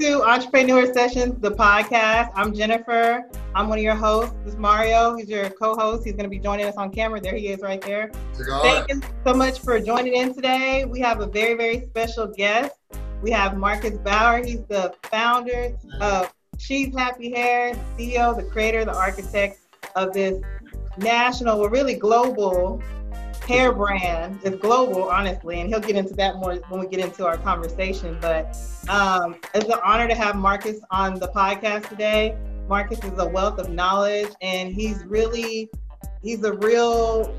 to Entrepreneur Sessions, the podcast. I'm Jennifer. I'm one of your hosts. This is Mario. He's your co-host. He's going to be joining us on camera. There he is, right there. Thank you so much for joining in today. We have a very, very special guest. We have Marcus Bauer. He's the founder of She's Happy Hair, CEO, the creator, the architect of this national, well, really global hair brand is global, honestly, and he'll get into that more when we get into our conversation. But um, it's an honor to have Marcus on the podcast today. Marcus is a wealth of knowledge, and he's really, he's a real,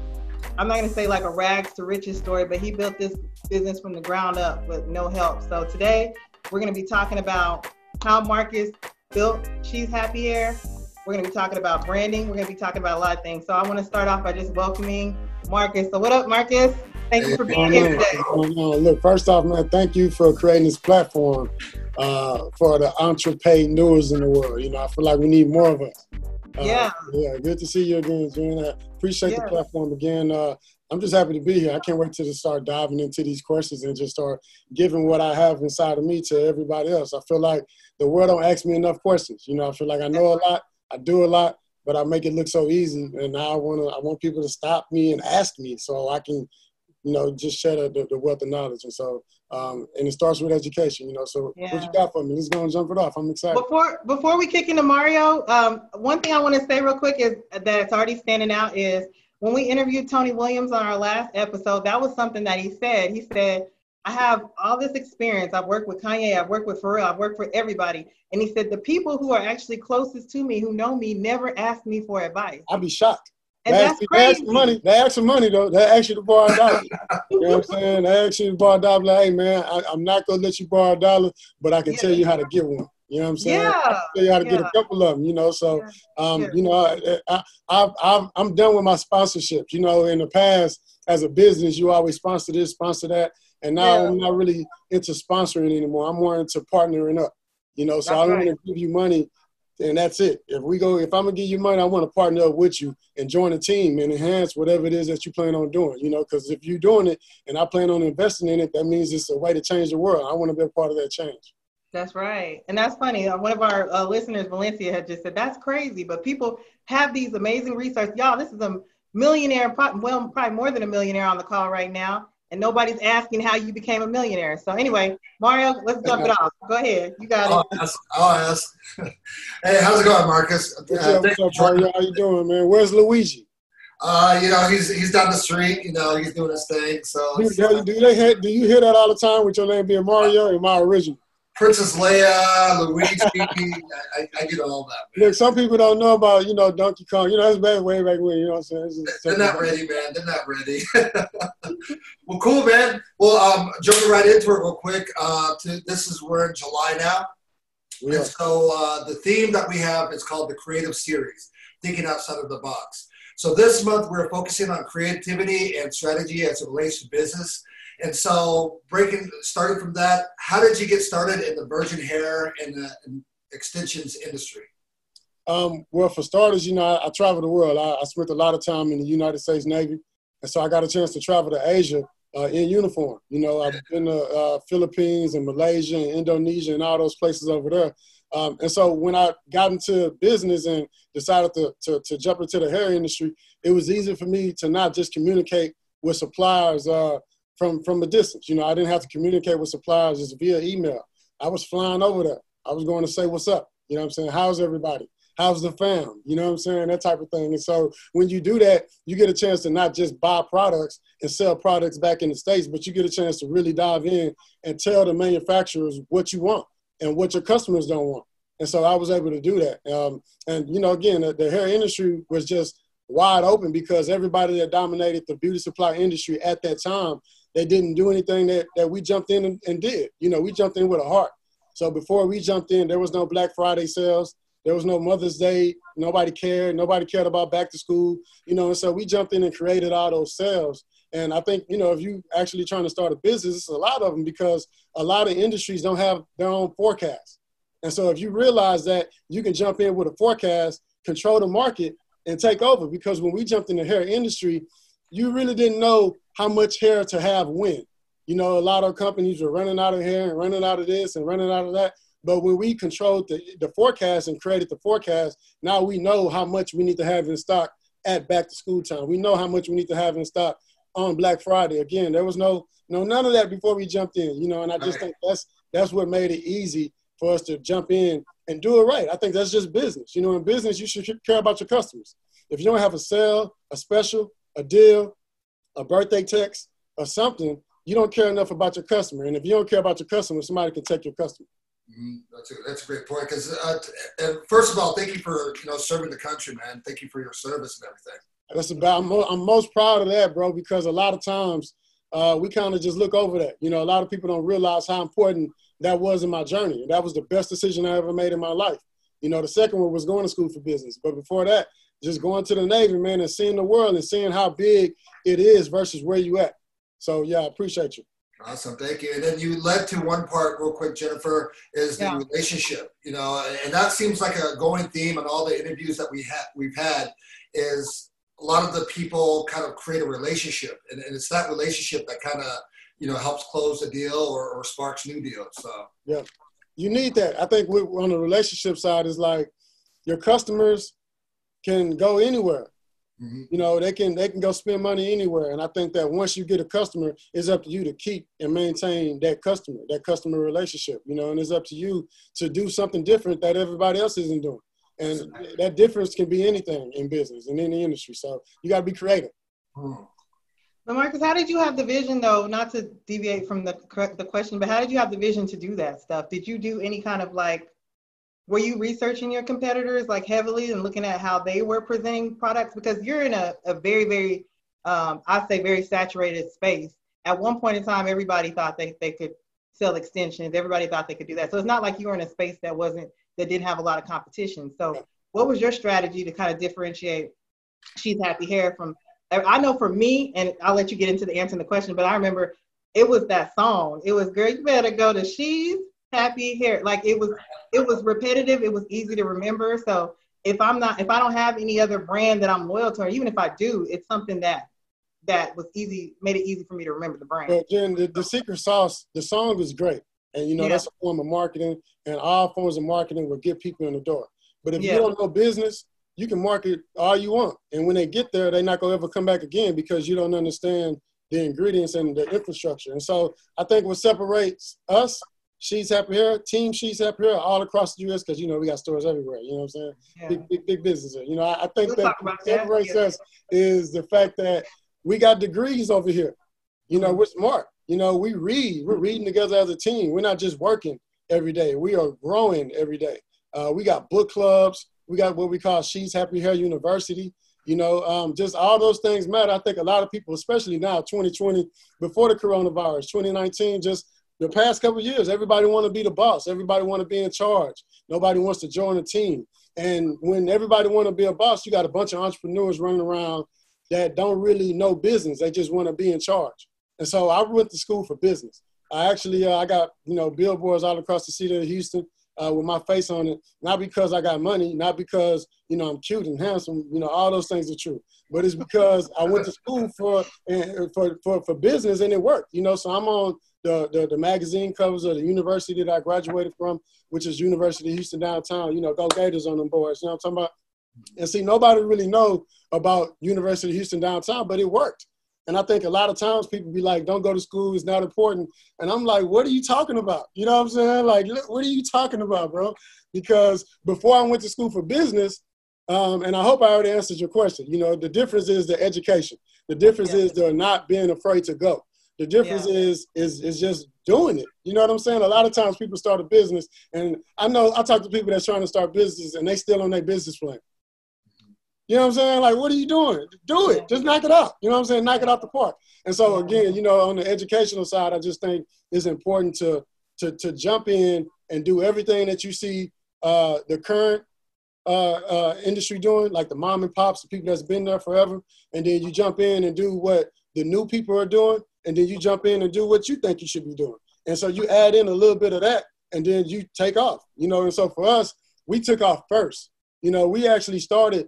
I'm not to say like a rags to riches story, but he built this business from the ground up with no help. So today we're to be talking about how Marcus built She's Happy Hair. We're to be talking about branding. We're to be talking about a lot of things. So I want to start off by just welcoming Marcus. So what up, Marcus? Thank you for being here today. Look, first off, man, thank you for creating this platform uh, for the entrepreneurs in the world. You know, I feel like we need more of us. Uh, yeah. Yeah, good to see you again, Jen. I appreciate yeah. the platform again. Uh, I'm just happy to be here. I can't wait to start diving into these questions and just start giving what I have inside of me to everybody else. I feel like the world don't ask me enough questions. You know, I feel like I know a lot, I do a lot, but I make it look so easy. And now I want to, I want people to stop me and ask me so I can, you know, just share the, the wealth of knowledge. And so, um, and it starts with education, you know. So yeah. what you got for me? Let's go and jump it off. I'm excited. Before before we kick into Mario, um, one thing I want to say real quick is that's already standing out is when we interviewed Tony Williams on our last episode, that was something that he said. He said I have all this experience. I've worked with Kanye, I've worked with Pharrell, I've worked for everybody. And he said, the people who are actually closest to me, who know me, never ask me for advice. I'd be shocked. And they that's ask, crazy. They ask for money. They ask for money though. They ask you to borrow a dollar. you know what I'm saying? They ask you to borrow a dollar. Like, hey man, I, am not gonna let you borrow a dollar, but I can yeah. tell you how to get one. You know what I'm saying? Yeah. I tell you how to yeah. get a couple of them. You know, so um, yeah. you know, I, I, I, I'm done with my sponsorships. You know, in the past, as a business, you always sponsor this, sponsor that. And now yeah. I'm not really into sponsoring anymore. I'm more into partnering up. You know, so that's I right. want to give you money and that's it. If we go, if I'm gonna give you money, I want to partner up with you and join a team and enhance whatever it is that you plan on doing. You know, because if you're doing it and I plan on investing in it, that means it's a way to change the world. I want to be a part of that change. That's right, and that's funny. Uh, one of our uh, listeners, Valencia, had just said that's crazy, but people have these amazing resources. Y'all, this is a millionaire, well, probably more than a millionaire on the call right now and nobody's asking how you became a millionaire. So anyway, Mario, let's jump it off. Go ahead. You got I'll it. Ask, I'll ask. hey, how's it going, Marcus? What's uh, up, what's up Mario? How you doing, man? Where's Luigi? Uh, you know, he's he's down the street. You know, he's doing his thing. So, do, do, do they do you hear that all the time with your name being Mario? Am I original? Princess Leia, Luigi. I, I, get all that. Man. Look, some people don't know about you know Donkey Kong. You know that's back way back when. You know what I'm saying? They're not ready, man. They're not ready. well, cool, man. Well, um, jumping right into it real quick. Uh, to, this is we're in July now, yeah. and so uh, the theme that we have is called the Creative Series, thinking outside of the box. So this month we're focusing on creativity and strategy as it relates to business. And so, breaking, starting from that, how did you get started in the virgin hair and the extensions industry? Um, well, for starters, you know, I, I travel the world. I, I, spent a lot of time in the United States Navy, and so I got a chance to travel to Asia uh, in uniform. You know, I've been to uh, Philippines and Malaysia and Indonesia and all those places over there. Um, and so when I got into business and decided to, to, to, jump into the hair industry, it was easy for me to not just communicate with suppliers uh, from from a distance. You know, I didn't have to communicate with suppliers just via email. I was flying over there. I was going to say, "What's up?" You know, what I'm saying, "How's everybody?" How's the fam? You know what I'm saying? That type of thing. And so when you do that, you get a chance to not just buy products and sell products back in the States, but you get a chance to really dive in and tell the manufacturers what you want and what your customers don't want. And so I was able to do that. Um, and, you know, again, the, the hair industry was just wide open because everybody that dominated the beauty supply industry at that time they didn't do anything that, that we jumped in and, and did. You know, we jumped in with a heart. So before we jumped in, there was no Black Friday sales. There was no Mother's Day. Nobody cared. Nobody cared about back to school. You know, and so we jumped in and created all those sales. And I think, you know, if you actually trying to start a business, it's a lot of them because a lot of industries don't have their own forecast. And so if you realize that you can jump in with a forecast, control the market, and take over. Because when we jumped in the hair industry, you really didn't know how much hair to have when. You know, a lot of companies were running out of hair and running out of this and running out of that. But when we controlled the, the forecast and created the forecast, now we know how much we need to have in stock at back to school time. We know how much we need to have in stock on Black Friday. Again, there was no no none of that before we jumped in, you know, and I just think that's that's what made it easy for us to jump in and do it right. I think that's just business. You know, in business you should care about your customers. If you don't have a sale, a special, a deal, a birthday text, or something, you don't care enough about your customer. And if you don't care about your customer, somebody can take your customer. Mm-hmm. That's a that's a great point. Because uh, and first of all, thank you for you know serving the country, man. Thank you for your service and everything. That's about. I'm, I'm most proud of that, bro. Because a lot of times uh, we kind of just look over that. You know, a lot of people don't realize how important that was in my journey. That was the best decision I ever made in my life. You know, the second one was going to school for business, but before that, just going to the Navy, man, and seeing the world and seeing how big it is versus where you at. So yeah, I appreciate you. Awesome, thank you. And then you led to one part real quick, Jennifer, is the yeah. relationship. You know, and that seems like a going theme in all the interviews that we had we've had is a lot of the people kind of create a relationship, and, and it's that relationship that kind of you know helps close the deal or, or sparks new deals. So yeah, you need that. I think we, on the relationship side is like your customers can go anywhere. Mm-hmm. You know, they can they can go spend money anywhere. And I think that once you get a customer, it's up to you to keep and maintain that customer, that customer relationship. You know, and it's up to you to do something different that everybody else isn't doing. And that difference can be anything in business and in the industry. So you got to be creative. Mm. But Marcus, how did you have the vision, though? Not to deviate from the the question, but how did you have the vision to do that stuff? Did you do any kind of like were you researching your competitors like heavily and looking at how they were presenting products? Because you're in a, a very very um, i say very saturated space. At one point in time everybody thought they, they could sell extensions. Everybody thought they could do that. So it's not like you were in a space that wasn't that didn't have a lot of competition. So what was your strategy to kind of differentiate she's happy hair from i know for me and i'll let you get into the answering the question but i remember it was that song. It was girl you better go to she's happy hair. Like it was, it was repetitive. It was easy to remember. So if I'm not, if I don't have any other brand that I'm loyal to, or even if I do, it's something that that was easy, made it easy for me to remember the brand. Jen, the, the secret sauce, the song is great, and you know yeah. that's a form of marketing, and all forms of marketing will get people in the door. But if yeah. you don't know business, you can market all you want, and when they get there, they're not gonna ever come back again because you don't understand the ingredients and the infrastructure. And so I think what separates us She's Happy Hair, Team She's Happy Hair, all across the U.S. because you know we got stores everywhere. You know what I'm saying? Yeah. Big, big, big business. You know, I, I think we'll that separates us is the fact that we got degrees over here. You know, we're smart. You know, we read. We're reading together as a team. We're not just working every day. We are growing every day. Uh, we got book clubs. We got what we call She's Happy Hair University. You know, um, just all those things matter. I think a lot of people, especially now, 2020, before the coronavirus, 2019, just the past couple years, everybody want to be the boss. Everybody want to be in charge. Nobody wants to join a team. And when everybody want to be a boss, you got a bunch of entrepreneurs running around that don't really know business. They just want to be in charge. And so I went to school for business. I actually uh, I got you know billboards all across the city of Houston uh, with my face on it. Not because I got money, not because you know I'm cute and handsome. You know all those things are true, but it's because I went to school for for for, for business and it worked. You know, so I'm on the, the, the magazine covers of the university that I graduated from, which is University of Houston downtown. You know, go Gators on them boys. You know what I'm talking about? And see, nobody really know about University of Houston downtown, but it worked. And I think a lot of times people be like, don't go to school, it's not important. And I'm like, what are you talking about? You know what I'm saying? Like, what are you talking about, bro? Because before I went to school for business, um, and I hope I already answered your question. You know, the difference is the education. The difference yeah. is they're not being afraid to go. The difference yeah. is is is just doing it. You know what I'm saying? A lot of times people start a business, and I know I talk to people that's trying to start business, and they still on their business plan. You know what I'm saying? Like, what are you doing? Do it. Just knock it out. You know what I'm saying? Knock it out the park. And so again, you know, on the educational side, I just think it's important to to to jump in and do everything that you see uh, the current uh, uh, industry doing, like the mom and pops, the people that's been there forever, and then you jump in and do what the new people are doing, and then you jump in and do what you think you should be doing. And so you add in a little bit of that, and then you take off. You know, and so for us, we took off first. You know, we actually started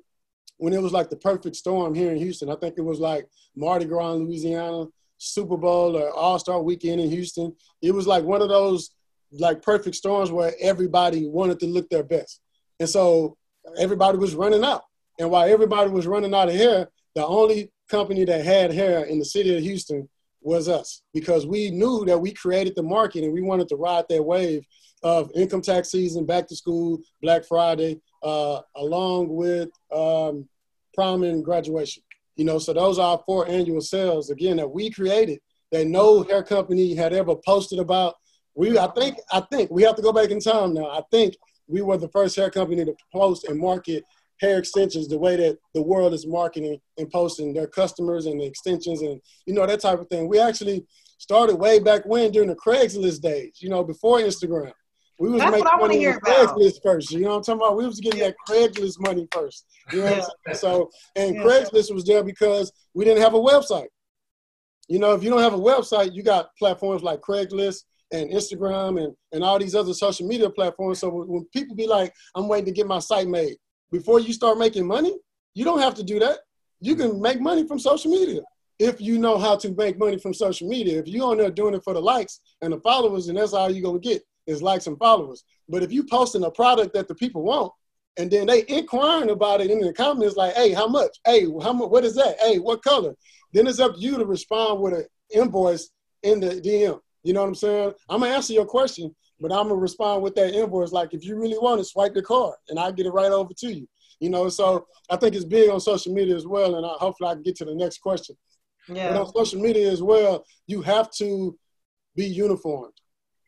when it was like the perfect storm here in Houston. I think it was like Mardi Gras in Louisiana, Super Bowl or All Star Weekend in Houston. It was like one of those like perfect storms where everybody wanted to look their best. And so everybody was running out. And while everybody was running out of hair, the only company that had hair in the city of Houston was us because we knew that we created the market and we wanted to ride that wave of income tax season, back to school, Black Friday, uh, along with um, prom and graduation. You know, so those are our four annual sales again that we created that no hair company had ever posted about. We, I think, I think we have to go back in time now. I think we were the first hair company to post and market hair extensions the way that the world is marketing and posting their customers and the extensions and you know that type of thing. We actually started way back when during the Craigslist days, you know, before Instagram. We was That's making money on Craigslist first. You know what I'm talking about? We was getting that Craigslist money first. You know yeah. So and yeah. Craigslist was there because we didn't have a website. You know, if you don't have a website, you got platforms like Craigslist and Instagram and, and all these other social media platforms. So when, when people be like, I'm waiting to get my site made, before you start making money, you don't have to do that. You can make money from social media if you know how to make money from social media. If you're on there doing it for the likes and the followers, and that's all you're gonna get is likes and followers. But if you posting a product that the people want, and then they inquiring about it in the comments, like, "Hey, how much? Hey, how much? What is that? Hey, what color?" Then it's up to you to respond with an invoice in the DM. You know what I'm saying? I'm gonna answer your question, but I'm gonna respond with that invoice. Like, if you really want it, swipe the card, and I'll get it right over to you. You know, so I think it's big on social media as well, and I, hopefully I can get to the next question. Yeah. But on social media as well, you have to be uniformed.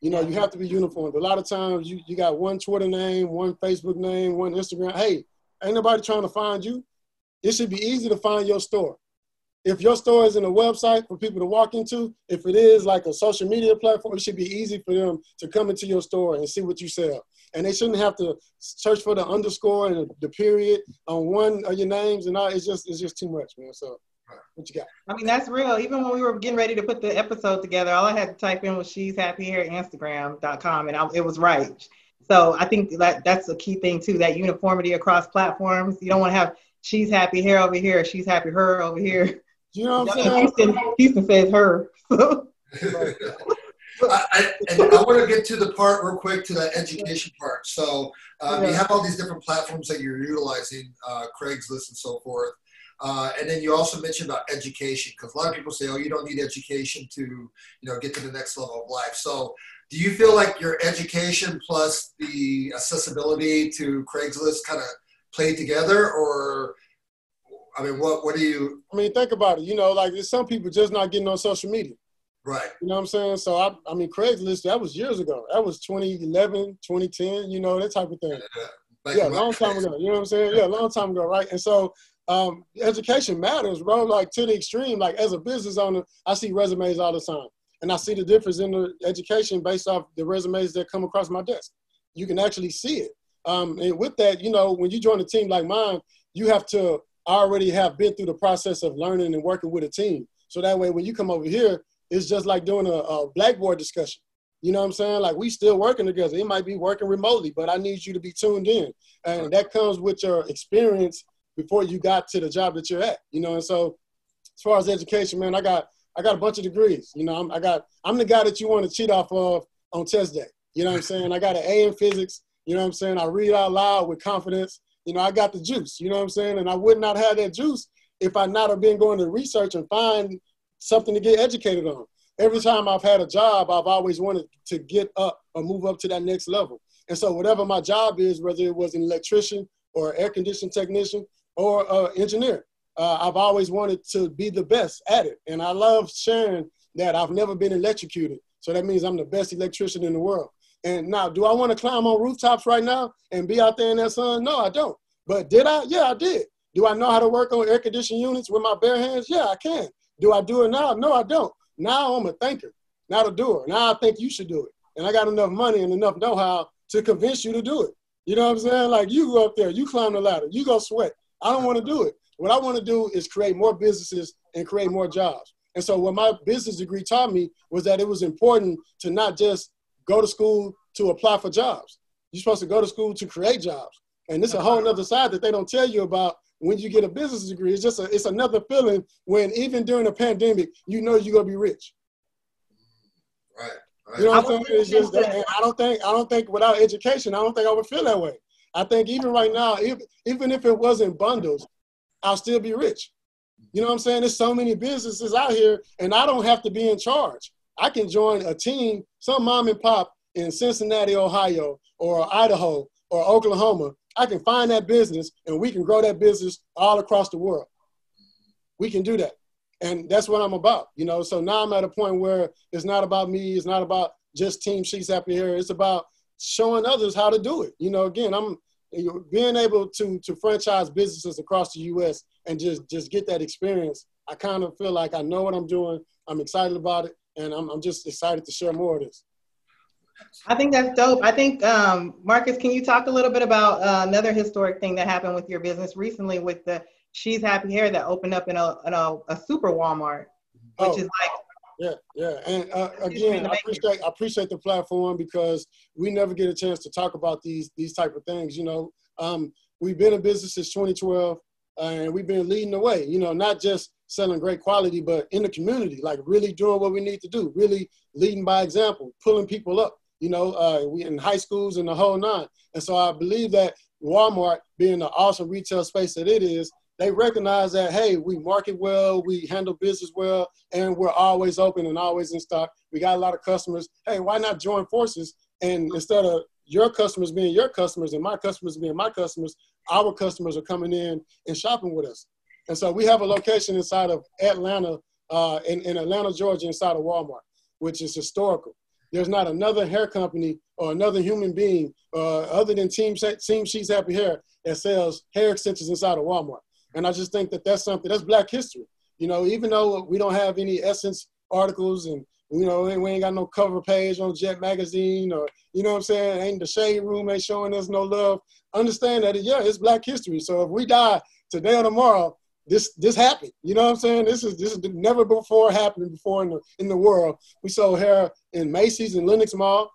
You know, you have to be uniformed. A lot of times you, you got one Twitter name, one Facebook name, one Instagram. Hey, ain't nobody trying to find you. It should be easy to find your store. If your store isn't a website for people to walk into, if it is like a social media platform, it should be easy for them to come into your store and see what you sell. And they shouldn't have to search for the underscore and the period on one of your names and all. It's just it's just too much, man. So what you got? I mean, that's real. Even when we were getting ready to put the episode together, all I had to type in was she's happy hair Instagram.com and I, it was right. So I think that that's a key thing too, that uniformity across platforms. You don't want to have she's happy here over here, she's happy her over here. You know what I'm saying? Houston, Houston says her. I, I, and I want to get to the part real quick to that education part. So um, yeah. you have all these different platforms that you're utilizing, uh, Craigslist and so forth. Uh, and then you also mentioned about education because a lot of people say, "Oh, you don't need education to, you know, get to the next level of life." So, do you feel like your education plus the accessibility to Craigslist kind of play together, or I mean, what what do you? I mean, think about it. You know, like there's some people just not getting on social media. Right. You know what I'm saying? So I, I mean, Craigslist that was years ago. That was 2011, 2010. You know that type of thing. Yeah, yeah long time ago. You know what I'm saying? Yeah, a long time ago, right? And so um, education matters, bro. Like to the extreme. Like as a business owner, I see resumes all the time, and I see the difference in the education based off the resumes that come across my desk. You can actually see it. Um, and with that, you know, when you join a team like mine, you have to already have been through the process of learning and working with a team. So that way, when you come over here, it's just like doing a, a blackboard discussion. You know what I'm saying? Like we still working together. It might be working remotely, but I need you to be tuned in, and that comes with your experience before you got to the job that you're at. You know, and so as far as education, man, I got I got a bunch of degrees. You know, I'm, I got I'm the guy that you want to cheat off of on test day. You know what I'm saying? I got an A in physics. You know what I'm saying? I read out loud with confidence. You know, I got the juice. You know what I'm saying? And I would not have that juice if I not have been going to research and find something to get educated on. Every time I've had a job, I've always wanted to get up or move up to that next level. And so whatever my job is, whether it was an electrician or air conditioning technician or uh, engineer. Uh, I've always wanted to be the best at it. And I love sharing that I've never been electrocuted. So that means I'm the best electrician in the world. And now, do I want to climb on rooftops right now and be out there in that sun? No, I don't. But did I? Yeah, I did. Do I know how to work on air conditioning units with my bare hands? Yeah, I can. Do I do it now? No, I don't. Now I'm a thinker, not a doer. Now I think you should do it. And I got enough money and enough know how to convince you to do it. You know what I'm saying? Like you go up there, you climb the ladder, you go sweat. I don't want to do it. What I want to do is create more businesses and create more jobs. And so what my business degree taught me was that it was important to not just go to school to apply for jobs. You're supposed to go to school to create jobs. And this is a whole other side that they don't tell you about when you get a business degree. It's just a, it's another feeling when even during a pandemic, you know you're gonna be rich. Right. You know what I'm saying? It's just that, I don't think I don't think without education, I don't think I would feel that way. I think even right now, if, even if it wasn't bundles, I'll still be rich. You know what I'm saying? There's so many businesses out here, and I don't have to be in charge. I can join a team, some mom and pop in Cincinnati, Ohio, or Idaho, or Oklahoma. I can find that business, and we can grow that business all across the world. We can do that and that's what I'm about, you know. So now I'm at a point where it's not about me, it's not about just Team She's Happy Hair. It's about showing others how to do it. You know, again, I'm being able to to franchise businesses across the U.S. and just just get that experience. I kind of feel like I know what I'm doing. I'm excited about it, and I'm I'm just excited to share more of this. I think that's dope. I think um, Marcus, can you talk a little bit about uh, another historic thing that happened with your business recently with the She's Happy Hair that opened up in a in a, a super Walmart, which oh. is like yeah, yeah, and uh, again, I appreciate I appreciate the platform because we never get a chance to talk about these these type of things. You know, um, we've been in business since 2012, uh, and we've been leading the way. You know, not just selling great quality, but in the community, like really doing what we need to do, really leading by example, pulling people up. You know, uh, we in high schools and the whole nine. And so I believe that Walmart, being the awesome retail space that it is, they recognize that hey we market well we handle business well and we're always open and always in stock. We got a lot of customers. Hey why not join forces? And instead of your customers being your customers and my customers being my customers our customers are coming in and shopping with us. And so we have a location inside of atlanta uh, in, in atlanta georgia inside of walmart which is historical. There's not another hair company or another human being uh, other than team, team she's happy hair that sells hair extensions inside of walmart and I just think that that's something that's Black history. You know, even though we don't have any Essence articles and you know, we ain't got no cover page on Jet Magazine or, you know what I'm saying? Ain't the Shade Room ain't showing us no love. Understand that, yeah, it's Black history. So if we die today or tomorrow, this this happened. You know what I'm saying? This is this is never before happened before in the in the world. We sold hair in Macy's and Lenox Mall,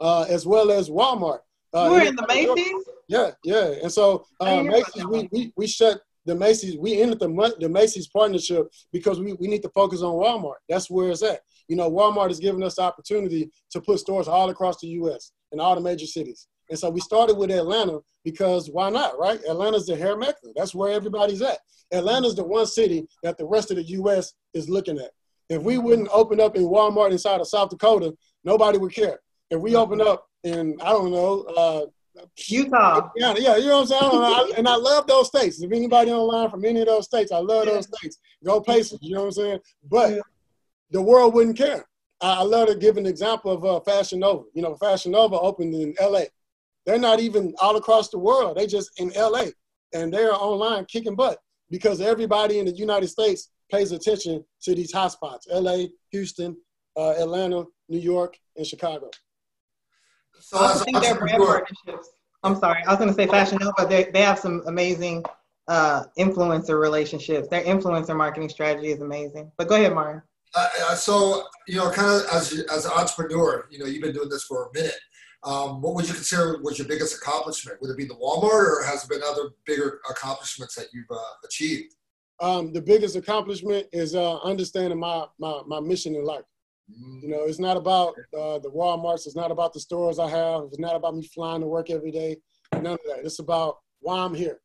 uh, as well as Walmart. Uh, you were in the Macy's? Yeah, yeah. And so uh, Macy's, we, we we shut the Macy's, we ended the, the Macy's partnership because we, we need to focus on Walmart. That's where it's at. You know, Walmart is giving us the opportunity to put stores all across the U.S. in all the major cities. And so we started with Atlanta because why not, right? Atlanta's the hair mecca. That's where everybody's at. Atlanta's the one city that the rest of the U.S. is looking at. If we wouldn't open up in Walmart inside of South Dakota, nobody would care. If we open up in, I don't know, uh, Utah. Yeah, yeah, you know what I'm saying? I, and I love those states. If anybody online from any of those states, I love yeah. those states. Go Pacers, you know what I'm saying? But yeah. the world wouldn't care. I, I, love to give an example of uh, Fashion Nova. You know, Fashion Nova opened in LA. They're not even all across the world. They just in LA. And they're online kicking butt because everybody in the United States pays attention to these hotspots LA, Houston, uh, Atlanta, New York, and Chicago. So I think they're brand partnerships. I'm sorry, I was going to say Fashion Nova. They they have some amazing uh, influencer relationships. Their influencer marketing strategy is amazing. But go ahead, Martin. Uh, uh, so you know, kind of as as an entrepreneur, you know, you've been doing this for a minute. Um, what would you consider was your biggest accomplishment? Would it be the Walmart, or has there been other bigger accomplishments that you've uh, achieved? Um, the biggest accomplishment is uh, understanding my, my my mission in life. You know, it's not about uh, the Walmarts. It's not about the stores I have. It's not about me flying to work every day. None of that. It's about why I'm here.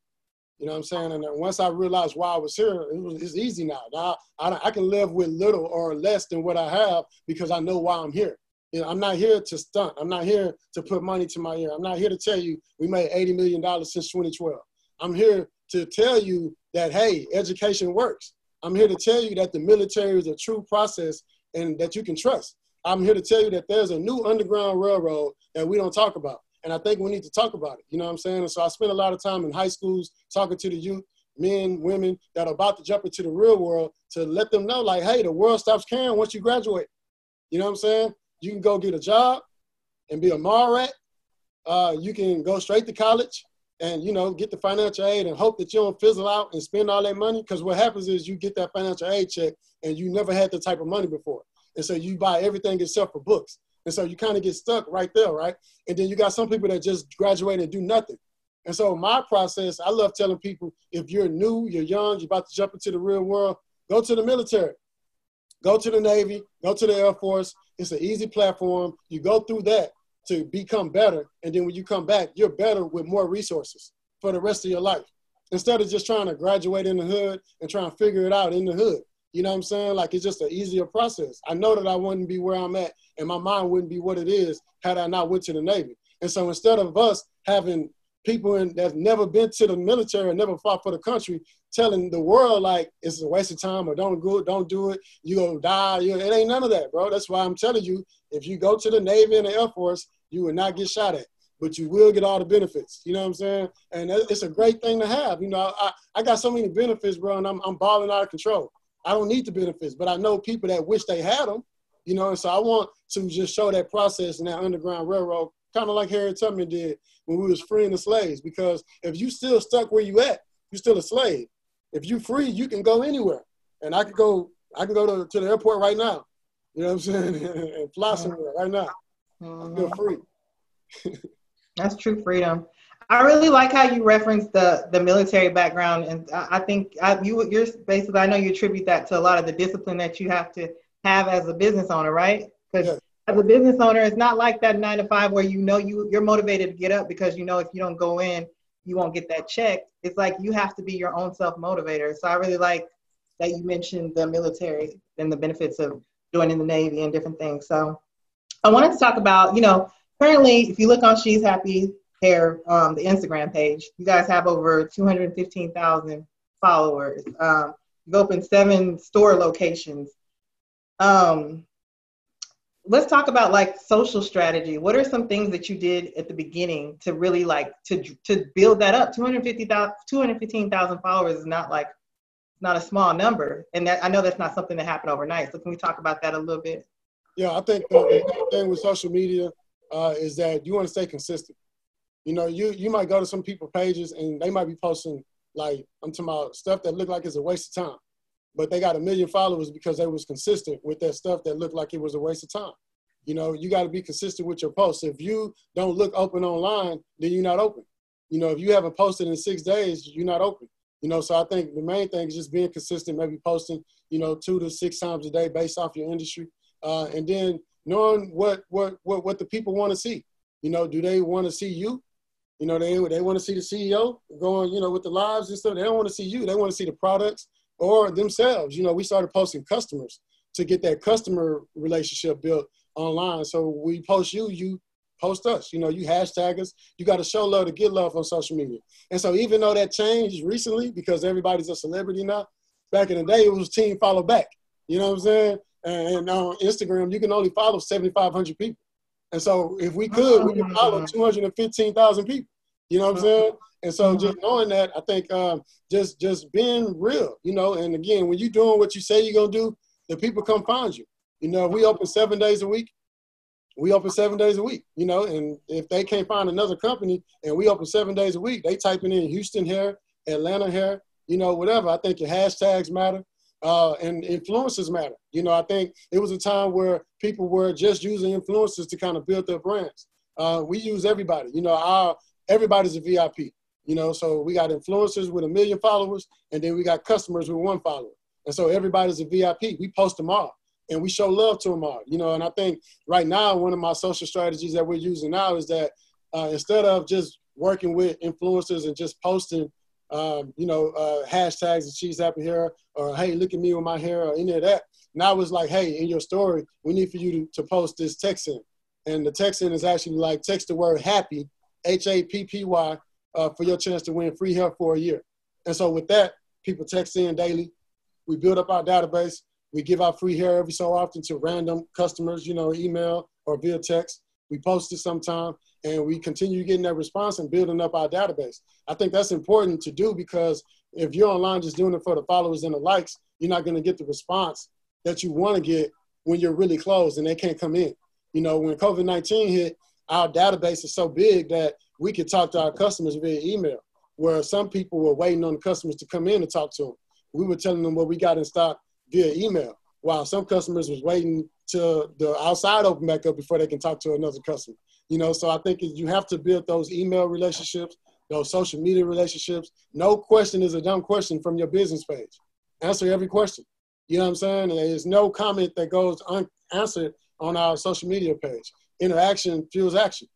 You know what I'm saying? And once I realized why I was here, it was, it's easy now. Now I, I can live with little or less than what I have because I know why I'm here. You know, I'm not here to stunt. I'm not here to put money to my ear. I'm not here to tell you we made $80 million since 2012. I'm here to tell you that, hey, education works. I'm here to tell you that the military is a true process and that you can trust. I'm here to tell you that there's a new underground railroad that we don't talk about. And I think we need to talk about it. You know what I'm saying? And so I spent a lot of time in high schools talking to the youth, men, women that are about to jump into the real world to let them know, like, hey, the world stops caring once you graduate. You know what I'm saying? You can go get a job and be a mall rat. Uh, you can go straight to college and you know get the financial aid and hope that you don't fizzle out and spend all that money because what happens is you get that financial aid check and you never had the type of money before. And so you buy everything except for books. And so you kind of get stuck right there right? And then you got some people that just graduate and do nothing. And so my process i love telling people if you're new you're young you're about to jump into the real world go to the military. Go to the Navy, go to the Air Force. It's an easy platform. You go through that to become better. And then when you come back, you're better with more resources for the rest of your life. Instead of just trying to graduate in the hood and trying to figure it out in the hood. You know what I'm saying? Like it's just an easier process. I know that I wouldn't be where I'm at and my mind wouldn't be what it is had I not went to the Navy. And so instead of us having people in, that's never been to the military and never fought for the country telling the world like it's a waste of time or don't go, don't do it, you gonna die. You, it ain't none of that, bro. That's why I'm telling you, if you go to the Navy and the Air Force, you will not get shot at, but you will get all the benefits. You know what I'm saying? And it's a great thing to have. You know, I, I got so many benefits, bro, and I'm, I'm balling out of control. I don't need the benefits, but I know people that wish they had them. You know, and so I want to just show that process in that Underground Railroad, kind of like Harriet Tubman did when we was freeing the slaves. Because if you still stuck where you at, you're still a slave. If you free, you can go anywhere. And I could go, I can go to, to the airport right now. You know what I'm saying? and fly somewhere right now. Mm-hmm. Feel free. That's true freedom. I really like how you referenced the the military background, and I, think I, you you're basically I know you attribute that to a lot of the discipline that you have to have as a business owner, right? Because yeah. as a business owner, it's not like that nine to five where you know you you're motivated to get up because you know if you don't go in, you won't get that check. It's like you have to be your own self motivator. So I really like that you mentioned the military and the benefits of joining the Navy and different things. So I wanted to talk about, you know, currently if you look on She's Happy Hair, um, the Instagram page, you guys have over 215,000 followers. Um, you've opened seven store locations. Um, let's talk about like social strategy. What are some things that you did at the beginning to really like to to build that up? 250,000 215,000 followers is not like not a small number, and that, I know that's not something that happened overnight. So can we talk about that a little bit? Yeah, I think the thing with social media uh, is that you want to stay consistent. You know, you you might go to some people pages and they might be posting like I'm talking about stuff that look like it's a waste of time, but they got a million followers because they was consistent with that stuff that looked like it was a waste of time. You know, you got to be consistent with your posts. If you don't look open online, then you're not open. You know, if you haven't posted in six days, you're not open. You know, so I think the main thing is just being consistent, maybe posting, you know, two to six times a day based off your industry, uh, and then knowing what what what what the people want to see. You know, do they want to see you? You know, they they want to see the CEO going, you know, with the lives and stuff. They don't want to see you. They want to see the products or themselves. You know, we started posting customers to get that customer relationship built online. So we post you, you post us. You know, you hashtag us. You got to show love to get love on social media. And so even though that changed recently because everybody's a celebrity now, back in the day it was team follow back. You know what I'm saying? And on Instagram, you can only follow 7,500 people. And so if we could, we could follow mm-hmm. 215,000 people. You know what I'm saying? And so just mm-hmm. knowing that, I think um, just just being real, you know, and again, when you're doing what you say you're going to do, the people come find you. You know, we open seven days a week, we open seven days a week, you know, and if they can't find another company and we open seven days a week, they typing in Houston hair, Atlanta hair, you know, whatever. I think your hashtags matter uh, and influencers matter. You know, I think it was a time where people were just using influencers to kind of build their brands. Uh, we use everybody. You know, our everybody's a VIP. You know, so we got influencers with a million followers, and then we got customers with one follower. And so everybody's a VIP. We post them all and we show love to them all. You know, and I think right now one of my social strategies that we're using now is that uh, instead of just working with influencers and just posting, um, you know, uh, hashtags and she's happy hair or hey, look at me with my hair or any of that. Now it's like, hey, in your story, we need for you to, to post this text in. And the text in is actually like text the word happy, H A P P Y, uh, for your chance to win free hair for a year. And so with that, people text in daily. We build up our database. We give out free hair every so often to random customers, you know, email or via text. We post it sometime and we continue getting that response and building up our database. I think that's important to do because if you're online just doing it for the followers and the likes, you're not going to get the response that you want to get when you're really closed and they can't come in. You know, when COVID 19 hit, our database is so big that we could talk to our customers via email, where some people were waiting on the customers to come in and talk to them. We were telling them what we got in stock via email, while some customers was waiting to the outside open back up before they can talk to another customer. You know, so I think you have to build those email relationships, those social media relationships. No question is a dumb question from your business page. Answer every question. You know what I'm saying? There's no comment that goes unanswered on our social media page. Interaction fuels action.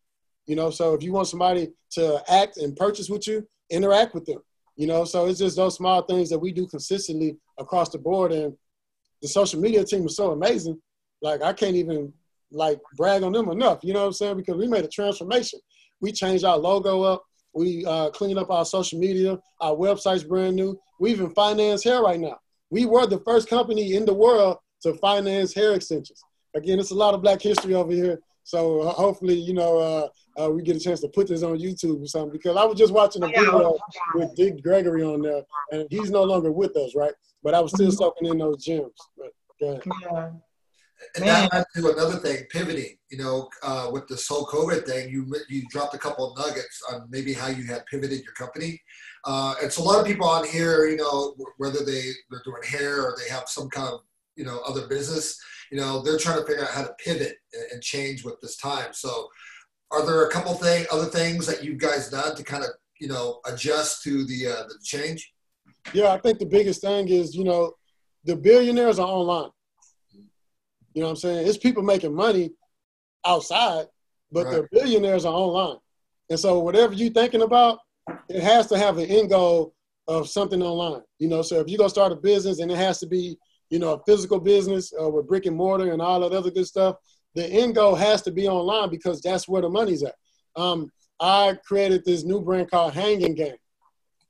You know, so if you want somebody to act and purchase with you, interact with them. You know, so it's just those small things that we do consistently across the board. And the social media team was so amazing. Like I can't even like brag on them enough. You know what I'm saying? Because we made a transformation. We changed our logo up. We uh, cleaned up our social media. Our website's brand new. We even finance hair right now. We were the first company in the world to finance hair extensions. Again, it's a lot of Black history over here. So uh, hopefully, you know, uh, uh, we get a chance to put this on YouTube or something because I was just watching a video with Dick Gregory on there, and he's no longer with us, right? But I was still mm-hmm. soaking in those gems. But, yeah. And that led to another thing, pivoting. You know, uh, with this whole COVID thing, you you dropped a couple of nuggets on maybe how you had pivoted your company. Uh, and so a lot of people on here, you know, whether they they're doing hair or they have some kind of you know other business, you know, they're trying to figure out how to pivot and change with this time. So are there a couple thing other things that you guys done to kind of you know adjust to the uh, the change? Yeah, I think the biggest thing is you know the billionaires are online. You know what I'm saying? It's people making money outside, but right. the billionaires are online. And so whatever you're thinking about, it has to have an end goal of something online. You know, so if you're gonna start a business and it has to be, you know, a physical business uh, with brick and mortar and all that other good stuff, the end goal has to be online because that's where the money's at. Um, I created this new brand called Hanging Game.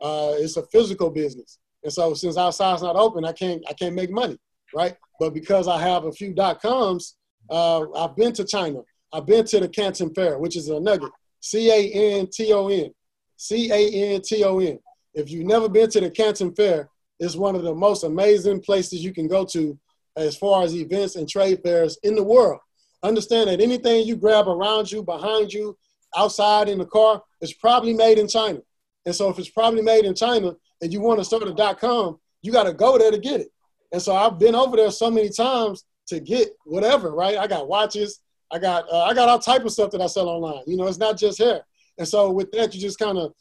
Uh, it's a physical business, and so since outside's not open, I can't I can't make money, right? But because I have a few dot coms, uh, I've been to China. I've been to the Canton Fair, which is a nugget. C A N T O N. C A N T O N. If you've never been to the Canton Fair, it's one of the most amazing places you can go to as far as events and trade fairs in the world. Understand that anything you grab around you, behind you, outside in the car, is probably made in China. And so if it's probably made in China and you want to start a dot com, you got to go there to get it. And so I've been over there so many times to get whatever, right? I got watches, I got uh, I got all type of stuff that I sell online. You know, it's not just hair. And so with that, you just kind of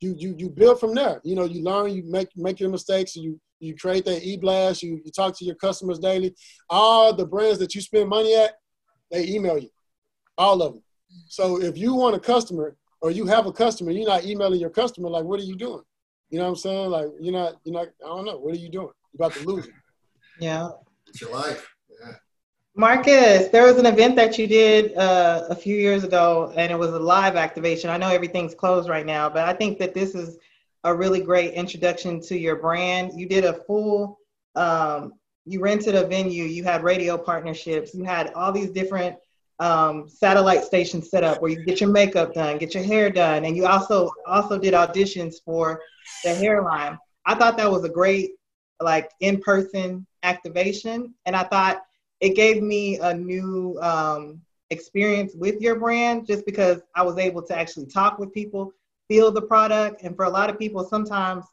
you you you build from there. You know, you learn, you make make your mistakes, you you create that e-blast, you you talk to your customers daily. All the brands that you spend money at, they email you, all of them. So if you want a customer or you have a customer, you're not emailing your customer like, what are you doing? You know what I'm saying? Like you're not, you're not. I don't know. What are you doing? You're about to lose it. Yeah. It's your life. Yeah. Marcus, there was an event that you did uh, a few years ago, and it was a live activation. I know everything's closed right now, but I think that this is a really great introduction to your brand. You did a full um, you rented a venue, you had radio partnerships, you had all these different um, satellite stations set up where you get your makeup done, get your hair done, and you also also did auditions for the hairline. I thought that was a great like in-person activation, and I thought it gave me a new um, experience with your brand just because I was able to actually talk with people, feel the product, and for a lot of people, sometimes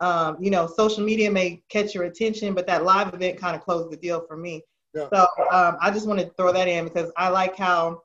um, you know, social media may catch your attention, but that live event kind of closed the deal for me. Yeah. So um, I just wanted to throw that in because I like how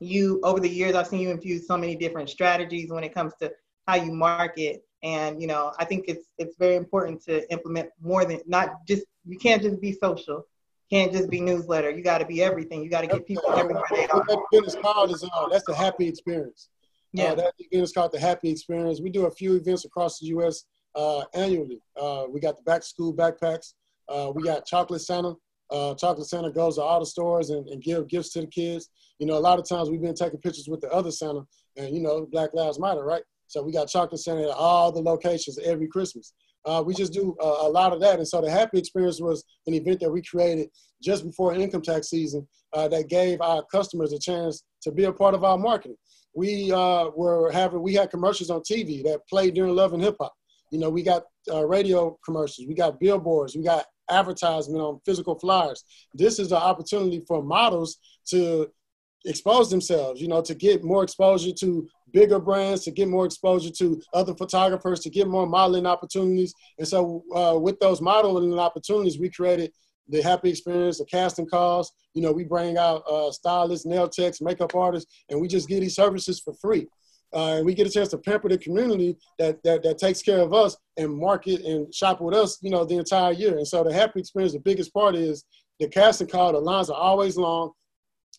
you, over the years, I've seen you infuse so many different strategies when it comes to how you market. And you know, I think it's it's very important to implement more than not just you can't just be social, can't just be newsletter. You got to be everything. You got to get people everywhere they are. That event is called is uh, that's the happy experience. Yeah, uh, that event is called the happy experience. We do a few events across the U.S uh, annually. Uh, we got the back to school backpacks. Uh, we got Chocolate Santa. Uh, Chocolate Santa goes to all the stores and, and give gifts to the kids. You know, a lot of times we've been taking pictures with the other Santa, and you know, Black Lives Matter, right? So we got Chocolate Santa at all the locations every Christmas. Uh, we just do a, a, lot of that. And so the Happy Experience was an event that we created just before income tax season uh, that gave our customers a chance to be a part of our marketing. We uh, were having, we had commercials on TV that played during Love and Hip Hop. You know, we got uh, radio commercials, we got billboards, we got advertisement on physical flyers. This is an opportunity for models to expose themselves, you know, to get more exposure to bigger brands, to get more exposure to other photographers, to get more modeling opportunities. And so uh, with those modeling opportunities, we created the happy experience, the casting calls. You know, we bring out uh, stylists, nail techs, makeup artists, and we just give these services for free. uh, and we get a chance to pamper the community that, that that takes care of us and market and shop with us, you know, the entire year. And so the happy experience, the biggest part is the casting call. The lines are always long,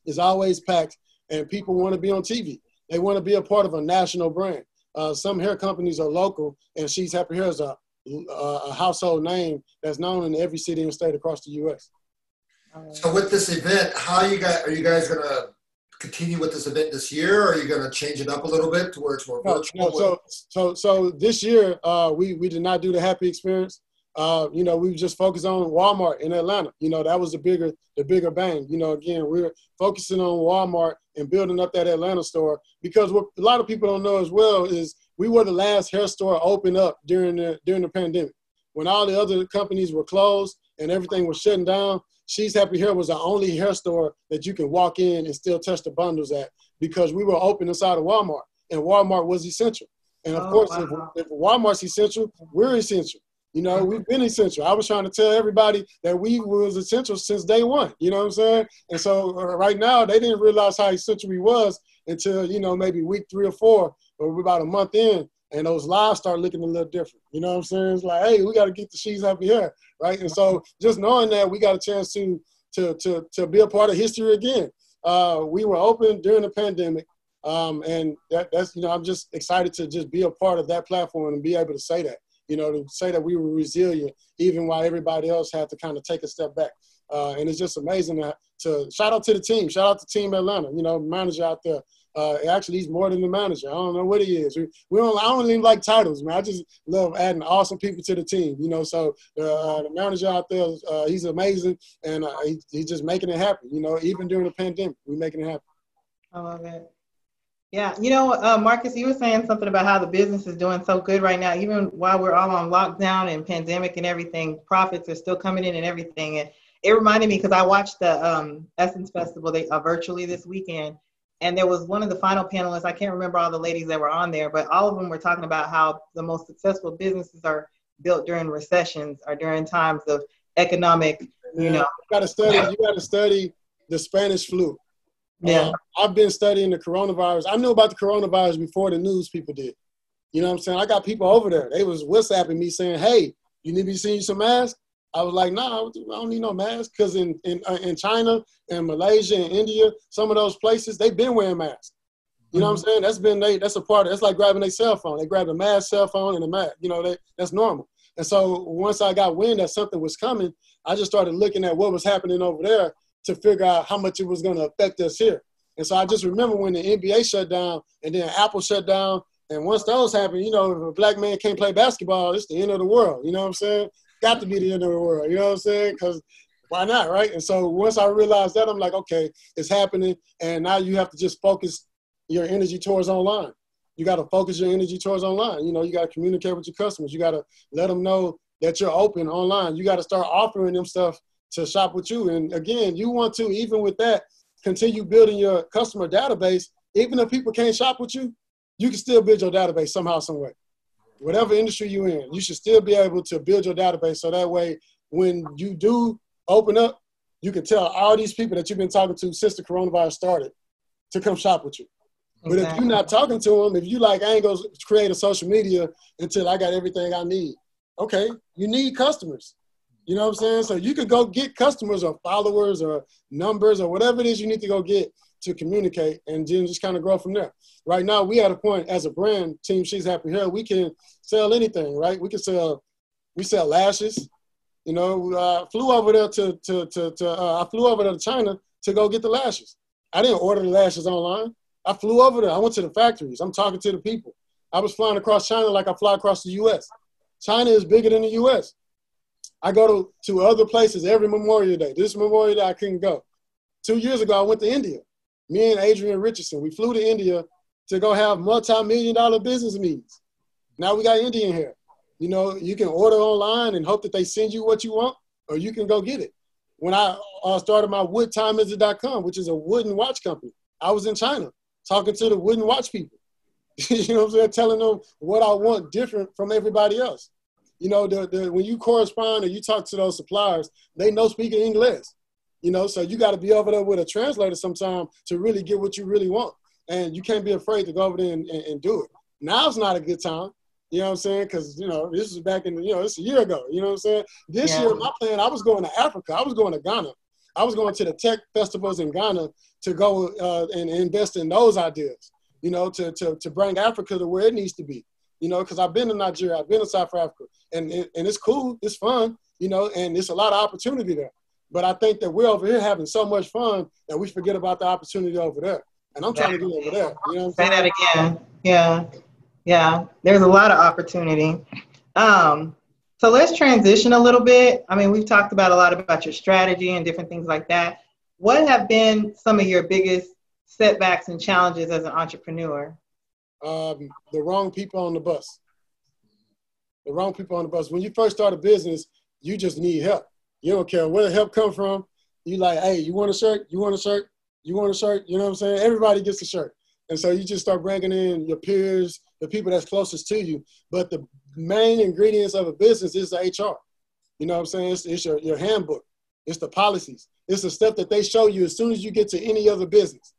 is always packed, and people want to be on TV. They want to be a part of a national brand. Uh, some hair companies are local, and She's Happy Hair is a, a household name that's known in every city and state across the U.S. So with this event, how you guys are you guys gonna continue with this event this year, or are you gonna change it up a little bit to where it's more no, virtual? No, so so so this year uh, we we did not do the happy experience. Uh, you know, we just focused on Walmart in Atlanta. You know, that was the bigger the bigger bang. You know, again, we're focusing on Walmart and building up that Atlanta store because what a lot of people don't know as well is we were the last hair store open up during the during the pandemic when all the other companies were closed and everything was shutting down. She's Happy Hair was the only hair store that you can walk in and still touch the bundles at because we were open inside of Walmart and Walmart was essential. And of oh, course, wow. if, if Walmart's essential, we're essential. You know, we've been essential. I was trying to tell everybody that we was essential since day one. You know what I'm saying? And so uh, right now, they didn't realize how essential we was until you know maybe week three or four, or about a month in, and those lives start looking a little different. You know what I'm saying? It's like, hey, we got to get the sheets up here, right? And so just knowing that we got a chance to to to to be a part of history again. Uh, we were open during the pandemic, um, and that, that's you know I'm just excited to just be a part of that platform and be able to say that. You know, to say that we were resilient even while everybody else had to kind of take a step back. Uh, and it's just amazing to, to shout out to the team, shout out to Team Atlanta. You know, manager out there uh, actually, he's more than the manager. I don't know what he is. We, we don't. I don't even like titles, man. I just love adding awesome people to the team. You know, so uh, the manager out there, uh, he's amazing, and uh, he, he's just making it happen. You know, even during the pandemic, we're making it happen. I love it. Yeah, you know, uh, Marcus, you were saying something about how the business is doing so good right now, even while we're all on lockdown and pandemic and everything. Profits are still coming in and everything, and it reminded me because I watched the um, Essence Festival they, uh, virtually this weekend, and there was one of the final panelists i can't remember all the ladies that were on there but all of them were talking about how the most successful businesses are built during recessions or during times of economic you know. you got to study you got to study the spanish flu yeah uh, i've been studying the coronavirus i knew about the coronavirus before the news people did you know what i'm saying i got people over there they was whatsapping me saying hey you need me to send you some masks I was like, nah, I don't need no mask because in in uh, in China and Malaysia and India, some of those places they've been wearing masks. You know what I'm mm-hmm. saying? That's been they that's a part. Of, that's like grabbing a cell phone. They grab a mask, cell phone, and a mask. You know, they, that's normal. And so once I got wind that something was coming, I just started looking at what was happening over there to figure out how much it was going to affect us here. And so I just remember when the NBA shut down and then Apple shut down. And once those happened, you know, if a black man can't play basketball, it's the end of the world. You know what I'm saying? got to be the end of the world. You know what I'm saying? Because why not, right? And so once I realized that, I'm like, okay, it's happening, and now you have to just focus your energy towards online. You got to focus your energy towards online. You know, you got to communicate with your customers. You got to let them know that you're open online. You got to start offering them stuff to shop with you. And again, you want to even with that continue building your customer database. Even if people can't shop with you, you can still build your database somehow, some way whatever industry you're in, you should still be able to build your database so that way when you do open up, you can tell all these people that you've been talking to since the coronavirus started to come shop with you. But if you're not talking to them, if you like, I ain't gonna create a social media until I got everything I need. Okay, you need customers. You know what I'm saying? So you could go get customers or followers or numbers or whatever it is you need to go get to communicate and then just kind of grow from there. Right now, we at a point as a brand, Team She's Happy Hair, we can sell anything, right? We can sell, we sell lashes. You know, uh, flew over there to, to, to, to uh, I flew over to China to go get the lashes. I didn't order the lashes online. I flew over there. I went to the factories. I'm talking to the people. I was flying across China like I fly across the U.S. China is bigger than the U.S. I go to, to other places every Memorial Day. This Memorial Day, I couldn't go. Two years ago, I went to India me and Adrian Richardson, we flew to India to go have multi-million dollar business meetings. Now we got Indian here. You know, you can order online and hope that they send you what you want, or you can go get it. When I uh, started my woodtimeisit.com, which is a wooden watch company, I was in China talking to the wooden watch people. you know what I'm saying? Telling them what I want different from everybody else. You know, the, the, when you correspond or you talk to those suppliers, they know speaking English. You know, so you got to be over there with a translator sometime to really get what you really want. and you can't be afraid to go over there and, and, and do it. Now's not a good time. You know what I'm saying? Because you know this is back in you know it's a year ago. You know what I'm saying? This yeah. year my plan I was going to Africa. I was going to Ghana. I was going to the tech festivals in Ghana to go uh, and invest in those ideas. You know, to to to bring Africa to where it needs to be. You know, because I've been in Nigeria, I've been in South Africa, and and it's cool, it's fun. You know, and it's a lot of opportunity there. But I think that we're over here having so much fun that we forget about the opportunity over there. And I'm trying to do over there. You know Say that again. Yeah. Yeah. There's a lot of opportunity. Um, so let's transition a little bit. I mean, we've talked about a lot about your strategy and different things like that. What have been some of your biggest setbacks and challenges as an entrepreneur? Um, the wrong people on the bus. The wrong people on the bus. When you first start a business, you just need help. You don't care where the help come from. You like, hey, you want a shirt? You want a shirt? You want a shirt? You know what I'm saying? Everybody gets a shirt. And so you just start bringing in your peers, the people that's closest to you. But the main ingredients of a business is the HR. You know what I'm saying? It's, it's your, your handbook. It's the policies. It's the stuff that they show you as soon as you get to any other business.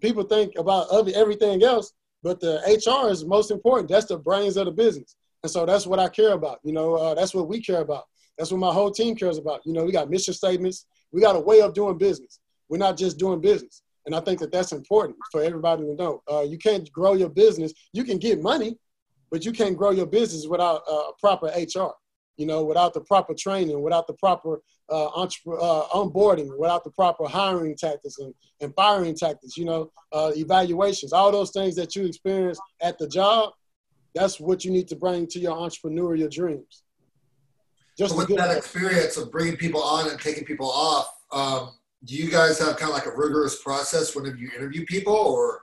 People think about other, everything else, but the HR is most important. That's the brains of the business. And so that's what I care about. You know, uh, that's what we care about. That's what my whole team cares about. You know, we got mission statements. We got a way of doing business. We're not just doing business. And I think that that's important for everybody to know. Uh, you can't grow your business. You can get money, but you can't grow your business without uh, proper HR. You know, without the proper training, without the proper uh, entre- uh, onboarding, without the proper hiring tactics and, and firing tactics. You know, uh, evaluations, all those things that you experience at the job. That's what you need to bring to your entrepreneurial dreams. Just with that experience of bringing people on and taking people off, um, do you guys have kind of like a rigorous process whenever you interview people, or?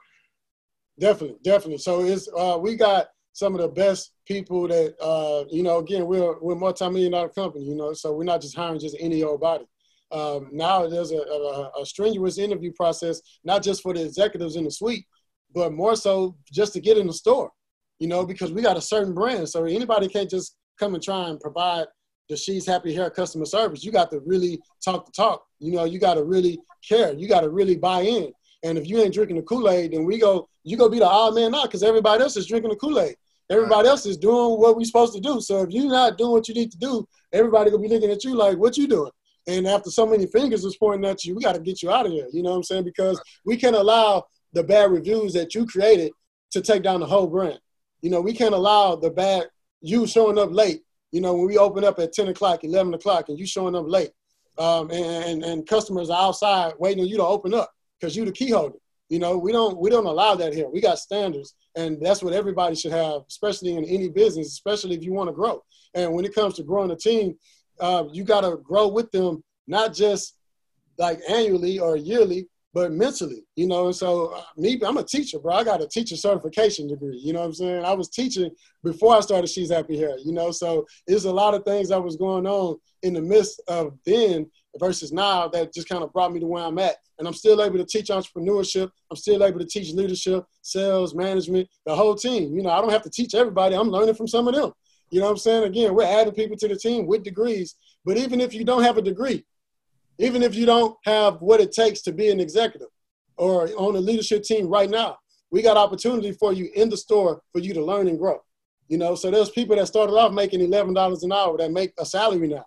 Definitely, definitely. So it's uh, we got some of the best people that uh, you know. Again, we're we're multi-million dollar company, you know, so we're not just hiring just any old body. Um, now there's a, a, a strenuous interview process, not just for the executives in the suite, but more so just to get in the store, you know, because we got a certain brand. So anybody can't just come and try and provide the She's Happy Hair customer service. You got to really talk the talk. You know, you got to really care. You got to really buy in. And if you ain't drinking the Kool Aid, then we go, you go be the odd man out because everybody else is drinking the Kool Aid. Everybody else is doing what we're supposed to do. So if you're not doing what you need to do, everybody gonna be looking at you like, what you doing? And after so many fingers is pointing at you, we got to get you out of here. You know what I'm saying? Because we can't allow the bad reviews that you created to take down the whole brand. You know, we can't allow the bad you showing up late you know, when we open up at 10 o'clock, 11 o'clock, and you showing up late, um, and, and customers are outside waiting on you to open up because you the key holder. You know, we don't we don't allow that here. We got standards, and that's what everybody should have, especially in any business, especially if you want to grow. And when it comes to growing a team, uh, you got to grow with them, not just like annually or yearly, but mentally, you know. And so, uh, me, I'm a teacher, bro. I got a teacher certification degree. You know what I'm saying? I was teaching before I started She's Happy Hair. You know, so there's a lot of things that was going on in the midst of then versus now that just kind of brought me to where I'm at. And I'm still able to teach entrepreneurship. I'm still able to teach leadership, sales, management, the whole team. You know, I don't have to teach everybody. I'm learning from some of them. You know what I'm saying? Again, we're adding people to the team with degrees. But even if you don't have a degree, even if you don't have what it takes to be an executive or on a leadership team right now, we got opportunity for you in the store for you to learn and grow. You know, so there's people that started off making eleven dollars an hour that make a salary now.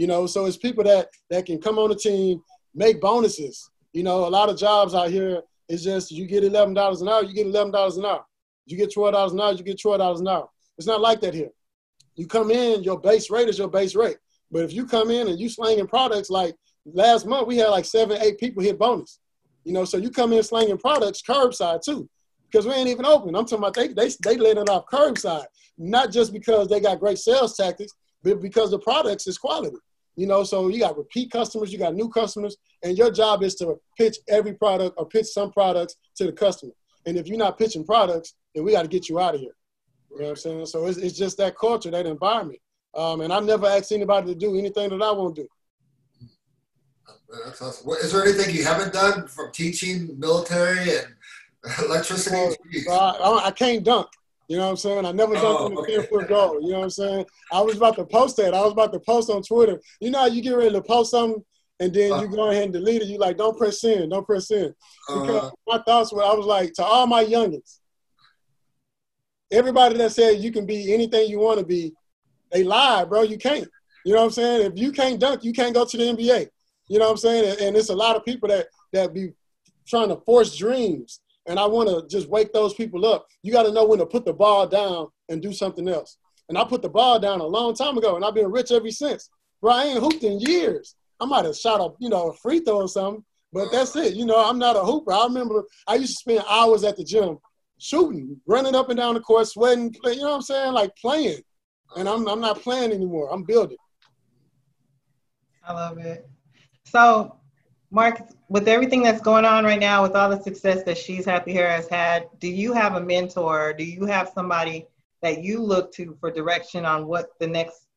You know, so it's people that that can come on the team, make bonuses. You know, a lot of jobs out here is just you get eleven dollars an hour, you get eleven dollars an hour. You get twelve dollars an hour, you get twelve dollars an hour. It's not like that here. You come in, your base rate is your base rate. But if you come in and you slanging products like last month we had like seven, eight people hit bonus. You know, so you come in slanging products curbside too, because we ain't even open. I'm talking about they they they let it off curbside, not just because they got great sales tactics, but because the products is quality. You know, so you got repeat customers, you got new customers, and your job is to pitch every product or pitch some products to the customer. And if you're not pitching products, then we got to get you out of here. You know what I'm saying? So it's, it's just that culture, that environment. Um, and I never asked anybody to do anything that I won't do. That's awesome. Is there anything you haven't done from teaching military and electricity? Well, I, I, can't dunk. You know what I'm saying? I never dunked oh, in the okay. 10 foot goal. You know what I'm saying? I was about to post that. I was about to post on Twitter. You know, you get ready to post something and then uh, you go ahead and delete it. You like, don't press send, don't press send. Because uh, my thoughts were, I was like, to all my youngins, everybody that says you can be anything you want to be, they lie, bro. You can't. You know what I'm saying? If you can't dunk, you can't go to the NBA. You know what I'm saying? And it's a lot of people that that be trying to force dreams. And I want to just wake those people up. You got to know when to put the ball down and do something else. And I put the ball down a long time ago, and I've been rich ever since. Bro, I ain't hooped in years. I might have shot a you know a free throw or something, but that's it. You know, I'm not a hooper. I remember I used to spend hours at the gym shooting, running up and down the court, sweating. You know what I'm saying? Like playing. And I'm I'm not playing anymore. I'm building. I love it. So, Mark, with everything that's going on right now, with all the success that She's Happy Hair has had, do you have a mentor? Do you have somebody that you look to for direction on what the next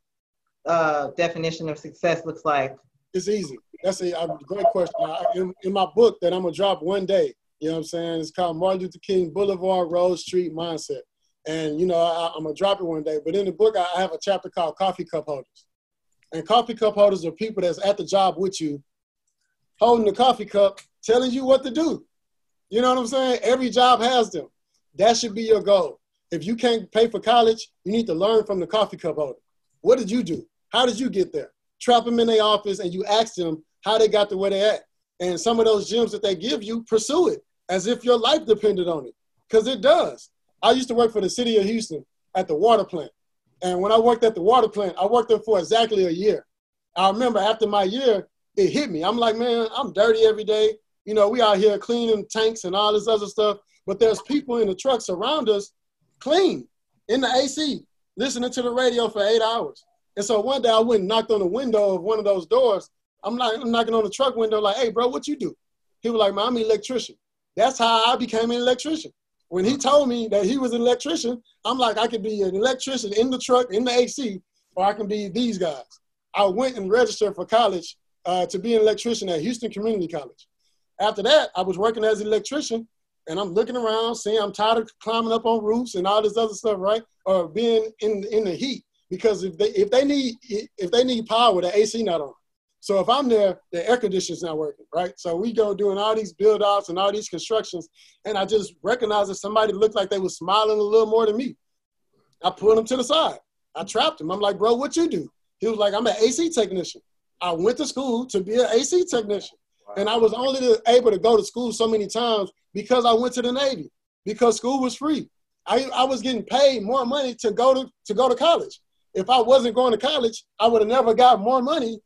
uh, definition of success looks like? It's easy. That's a, a great question. I, in, in my book that I'm gonna drop one day, you know what I'm saying? It's called Martin Luther King Boulevard Road Street Mindset. And, you know, I, am going to drop it one day. But in the book, I have a chapter called Coffee Cup Holders. And coffee cup holders are people that's at the job with you, holding the coffee cup, telling you what to do. You know what I'm saying? Every job has them. That should be your goal. If you can't pay for college, you need to learn from the coffee cup holder. What did you do? How did you get there? Trap them in their office and you ask them how they got to where they're at. And some of those gems that they give you, pursue it as if your life depended on it. Because it does. I used to work for the city of Houston at the water plant. And when I worked at the water plant, I worked there for exactly a year. I remember after my year, it hit me. I'm like, man, I'm dirty every day. You know, we out here cleaning tanks and all this other stuff, but there's people in the trucks around us clean in the AC, listening to the radio for eight hours. And so one day I went and knocked on the window of one of those doors. I'm like, I'm knocking on the truck window, like, hey, bro, what you do? He was like, man, I'm an electrician. That's how I became an electrician. When he told me that he was an electrician, I'm like, I could be an electrician in the truck, in the AC, or I can be these guys. I went and registered for college uh, to be an electrician at Houston Community College. After that, I was working as an electrician, and I'm looking around, seeing I'm tired of climbing up on roofs and all this other stuff, right? Or being in in the heat because if they if they need if they need power, the AC not on. So if I'm there, the air conditioner's not working, right? So we go doing all these build outs and all these constructions, and I just recognized that somebody looked like they was smiling a little more than me. I pulled him to the side. I trapped him. I'm like, bro, what you do? He was like, I'm an AC technician. I went to school to be an AC technician. Wow. And I was only able to go to school so many times because I went to the Navy, because school was free. I, I was getting paid more money to go to, to go to college. If I wasn't going to college, I would have never got more money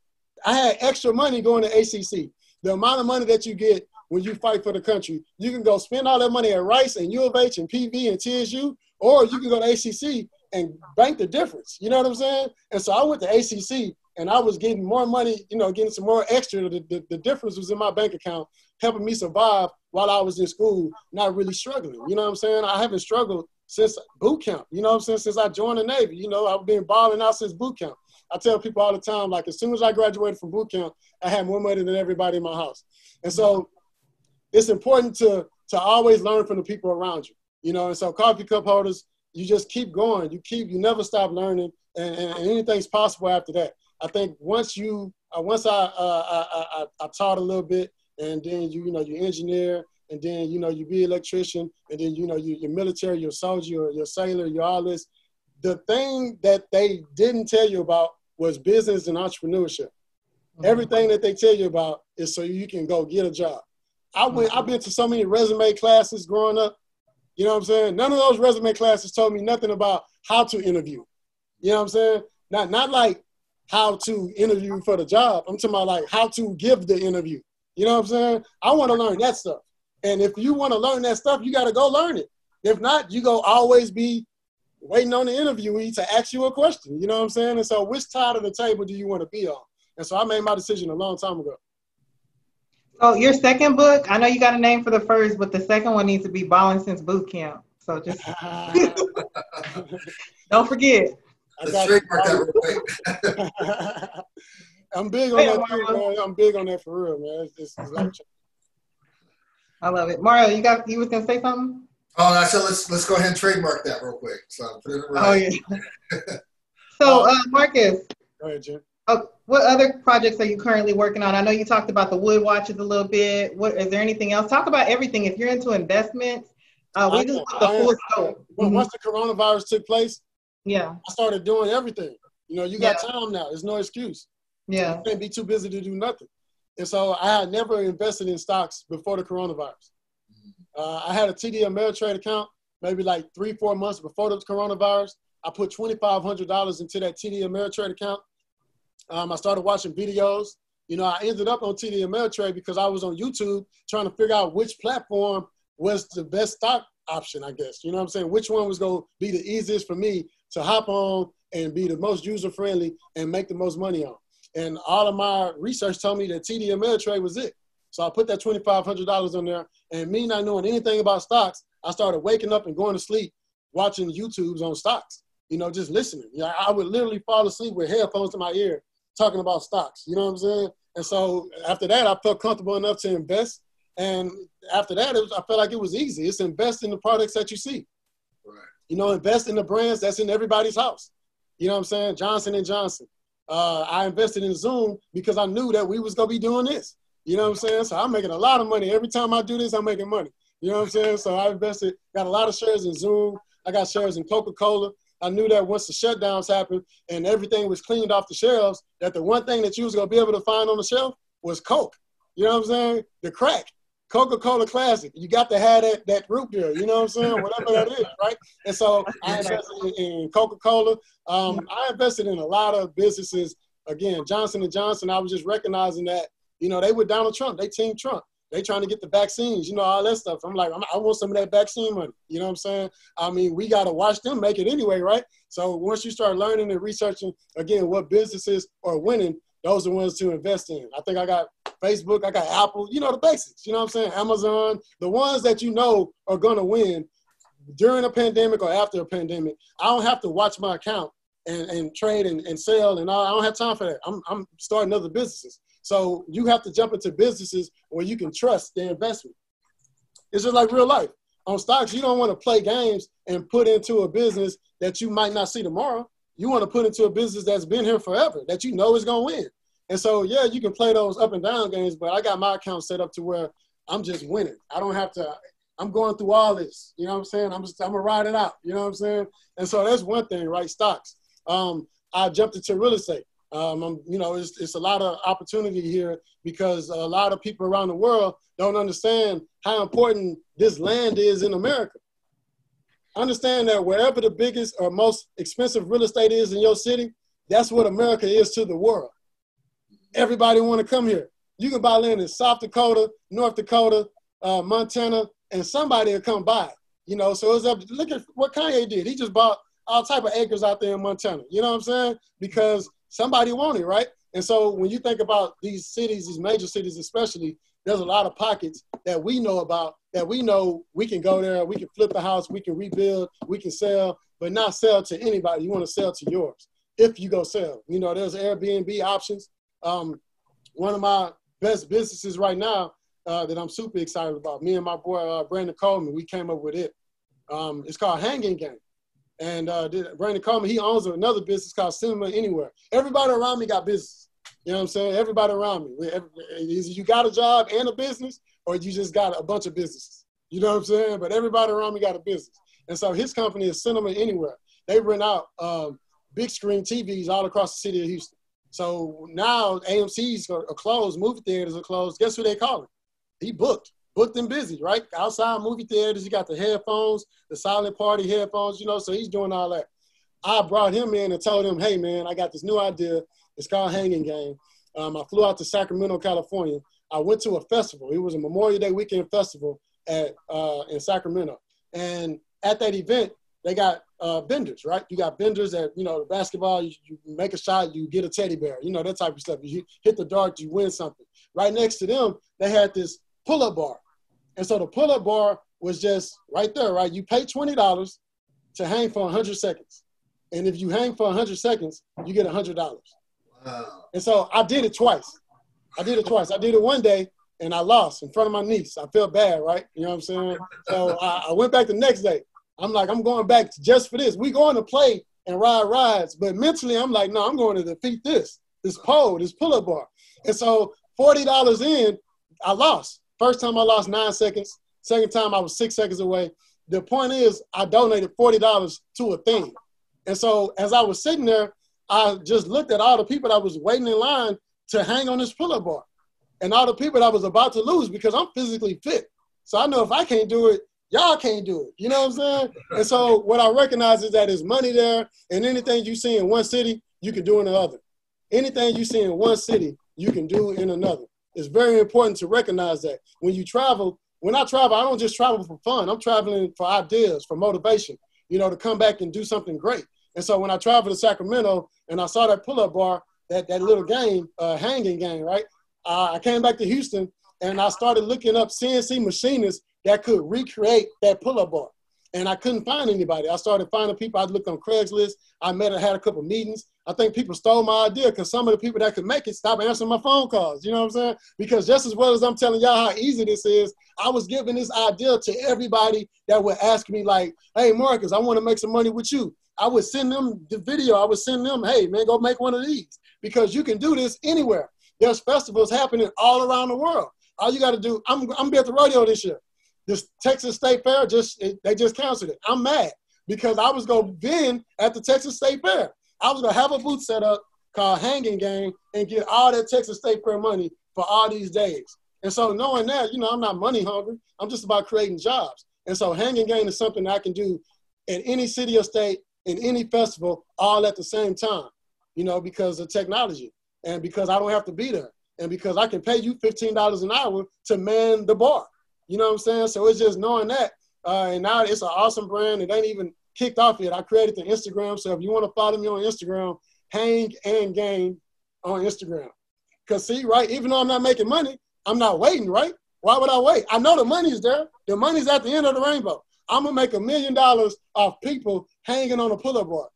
I had extra money going to HCC. The amount of money that you get when you fight for the country, you can go spend all that money at Rice and U of H and PV and TSU, or you can go to HCC and bank the difference. You know what I'm saying? And so I went to HCC and I was getting more money, you know, getting some more extra. The, the, the difference was in my bank account, helping me survive while I was in school, not really struggling. You know what I'm saying? I haven't struggled since boot camp. You know what I'm saying? Since I joined the Navy, you know, I've been balling out since boot camp. I tell people all the time, like as soon as I graduated from boot camp, I had more money than everybody in my house. And so it's important to to always learn from the people around you. You know, and so coffee cup holders, you just keep going. You keep you never stop learning, and, and, and anything's possible after that. I think once you uh, once I, uh, I, I I taught a little bit, and then you you know you engineer, and then you know you be electrician, and then you know you, you're military, you're soldier, you're, you're sailor, you're all this. The thing that they didn't tell you about was business and entrepreneurship. Mm-hmm. Everything that they tell you about is so you can go get a job. I went, I've been to so many resume classes growing up. You know what I'm saying? None of those resume classes told me nothing about how to interview. You know what I'm saying? Not not like how to interview for the job. I'm talking about like how to give the interview. You know what I'm saying? I want to learn that stuff. And if you want to learn that stuff, you got to go learn it. If not, you go always be waiting on the interviewee to ask you a question. You know what I'm saying? And so, which side of the table do you want to be on? And so, I made my decision a long time ago. So, your second book, I know you got a name for the first, but the second one needs to be Balling Since Boot Camp. So, just don't forget. I got I'm big on hey, that, too, man. I'm big on that for real, man. It's, it's, it's I love it. Mario, you got you was gonna say something? Oh, I said let's let's go ahead and trademark that real quick. So put it right. Oh yeah. so uh, Marcus. Go ahead, Jim. Oh, what other projects are you currently working on? I know you talked about the wood watches a little bit. What is there anything else? Talk about everything. If you're into investments, uh, we just want the full scope. Well, once the coronavirus took place, yeah, I started doing everything. You know, you got yeah. time now. There's no excuse. Yeah, you can't be too busy to do nothing. And so I had never invested in stocks before the coronavirus. Uh, I had a TD Ameritrade account maybe like three, four months before the coronavirus. I put $2,500 into that TD Ameritrade account. Um, I started watching videos. You know, I ended up on TD Ameritrade because I was on YouTube trying to figure out which platform was the best stock option, I guess. You know what I'm saying? Which one was going to be the easiest for me to hop on and be the most user friendly and make the most money on. And all of my research told me that TD Ameritrade was it. So I put that $2,500 on there. And me not knowing anything about stocks, I started waking up and going to sleep watching YouTubes on stocks, you know, just listening. Yeah, I would literally fall asleep with headphones in my ear talking about stocks, you know what I'm saying? And so after that, I felt comfortable enough to invest. And after that, was, I felt like it was easy. It's invest in the products that you see. You know, invest in the brands that's in everybody's house. You know what I'm saying? Johnson and Johnson. Uh, I invested in Zoom because I knew that we was gonna be doing this. You know what I'm saying? So I'm making a lot of money every time I do this. I'm making money. You know what I'm saying? So I invested, got a lot of shares in Zoom. I got shares in Coca-Cola. I knew that once the shutdowns happened and everything was cleaned off the shelves, that the one thing that you was gonna be able to find on the shelf was Coke. You know what I'm saying? The crack. Coca-Cola Classic. You got to have that that root beer. You know what I'm saying? Whatever that is, right? And so I invested in Coca-Cola. Um, I invested in a lot of businesses. Again, Johnson and Johnson. I was just recognizing that you know they were Donald Trump. They team Trump. They trying to get the vaccines, you know, all that stuff. I'm like, I'm, i want some of that vaccine money. You know what I'm saying? I mean, we got to watch them make it anyway, right? So once you start learning and researching, again, what businesses are winning, those are the ones to invest in. I think I got Facebook, I got Apple, you know, the basics, you know what I'm saying? Amazon, the ones that you know are to win during a pandemic or after a pandemic. I don't have to watch my account and, and trade and, and sell and all. I don't have time for that. I'm, I'm starting other businesses. So you have to jump into businesses where you can trust the investment. It's just like real life. On stocks, you don't want to play games and put into a business that you might not see tomorrow. You want to put into a business that's been here forever, that you know is going to win. And so, yeah, you can play those up and down games, but I got my account set up to where I'm just winning. I don't have to, I'm going through all this. You know what I'm saying? I'm just, I'm going to ride it out. You know what I'm saying? And so that's one thing, right? Stocks. Um, I jumped into real estate. Um, I'm, you know, it's, it's a lot of opportunity here because a lot of people around the world don't understand how important this land is in America. Understand that wherever the biggest or most expensive real estate is in your city, that's what America is to the world. Everybody want to come here. You can buy land in South Dakota, North Dakota, uh, Montana, and somebody will come by. You know, so it's up. Look at what Kanye did. He just bought all type of acres out there in Montana. You know what I'm saying? Because somebody want it, right? And so when you think about these cities, these major cities especially, there's a lot of pockets that we know about that we know we can go there, we can flip the house, we can rebuild, we can sell, but not sell to anybody. You want to sell to yours if you go sell. You know, there's Airbnb options. Um, one of my best businesses right now uh, that I'm super excited about. Me and my boy uh, Brandon Coleman, we came up with it. Um, it's called Hanging Game. And uh, Brandon Coleman, he owns another business called Cinema Anywhere. Everybody around me got business. You know what I'm saying? Everybody around me. You got a job and a business, or you just got a bunch of businesses. You know what I'm saying? But everybody around me got a business. And so his company is Cinema Anywhere. They rent out um, big screen TVs all across the city of Houston. So now AMC's are closed, movie theaters are closed. Guess who they calling? He booked booked and busy, right? Outside movie theaters, you got the headphones, the silent party headphones, you know, so he's doing all that. I brought him in and told him, hey, man, I got this new idea. It's called Hanging Game. Um, I flew out to Sacramento, California. I went to a festival. It was a Memorial Day weekend festival at uh, in Sacramento. And at that event, they got uh, vendors, right? You got vendors that, you know, the basketball, you, you, make a shot, you get a teddy bear, you know, that type of stuff. You hit the dart, you win something. Right next to them, they had this pull-up bar. And so the pull-up bar was just right there, right? You pay $20 to hang for 100 seconds. And if you hang for 100 seconds, you get $100. And so I did it twice. I did it twice. I did it one day and I lost in front of my niece. I felt bad, right? You know what I'm saying? So I, I went back the next day. I'm like, I'm going back just for this. We going to play and ride rides, but mentally I'm like, no, I'm going to defeat this. this pole, this pull-up bar. And so $40 in, I lost. First time I lost nine seconds. Second time I was six seconds away. The point is I donated $40 to a thing. And so as I was sitting there, I just looked at all the people that was waiting in line to hang on this pull-up bar. And all the people that was about to lose because I'm physically fit. So I know if I can't do it, y'all can't do it. You know what I'm saying? and so what I recognize is that there's money there, and anything you see in one city, you can do in another. Anything you see in one city, you can do in another. It's very important to recognize that when you travel. When I travel, I don't just travel for fun. I'm traveling for ideas, for motivation. You know, to come back and do something great. And so when I traveled to Sacramento and I saw that pull-up bar, that that little game, uh, hanging game, right? Uh, I came back to Houston and I started looking up CNC machinists that could recreate that pull-up bar. And I couldn't find anybody. I started finding people. I looked on Craigslist. I met and had a couple meetings. I think people stole my idea because some of the people that could make it stopped answering my phone calls. You know what I'm saying? Because just as well as I'm telling y'all how easy this is, I was giving this idea to everybody that would ask me, like, hey, Marcus, I want to make some money with you. I would send them the video. I would send them, hey, man, go make one of these because you can do this anywhere. There's festivals happening all around the world. All you got to do, I'm, I'm going to be at the rodeo this year. This Texas State Fair just they just canceled it. I'm mad because I was gonna been at the Texas State Fair. I was gonna have a booth set up called Hanging Game and get all that Texas State Fair money for all these days. And so knowing that, you know, I'm not money hungry. I'm just about creating jobs. And so Hanging Game is something I can do in any city or state, in any festival, all at the same time. You know, because of technology and because I don't have to be there and because I can pay you $15 an hour to man the bar. You know what I'm saying? So it's just knowing that. Uh, and now it's an awesome brand. It ain't even kicked off yet. I created the Instagram. So if you want to follow me on Instagram, hang and game on Instagram. Because see, right, even though I'm not making money, I'm not waiting, right? Why would I wait? I know the money's there. The money's at the end of the rainbow. I'm gonna make a million dollars off people hanging on a pull-up bar.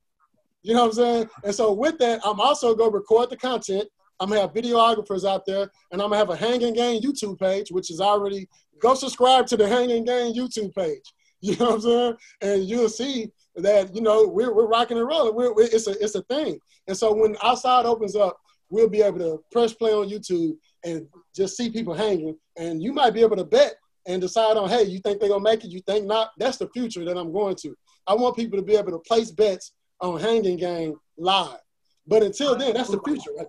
You know what I'm saying? And so with that, I'm also gonna record the content. I'm gonna have videographers out there, and I'm gonna have a hanging game YouTube page, which is already go subscribe to the Hanging Game YouTube page. You know what I'm saying? And you'll see that you know we're, we're rocking and rolling. We're, we're, it's a it's a thing. And so when outside opens up, we'll be able to press play on YouTube and just see people hanging. And you might be able to bet and decide on, hey, you think they're gonna make it? You think not? That's the future that I'm going to. I want people to be able to place bets on Hanging Game live. But until then, that's the future. Right?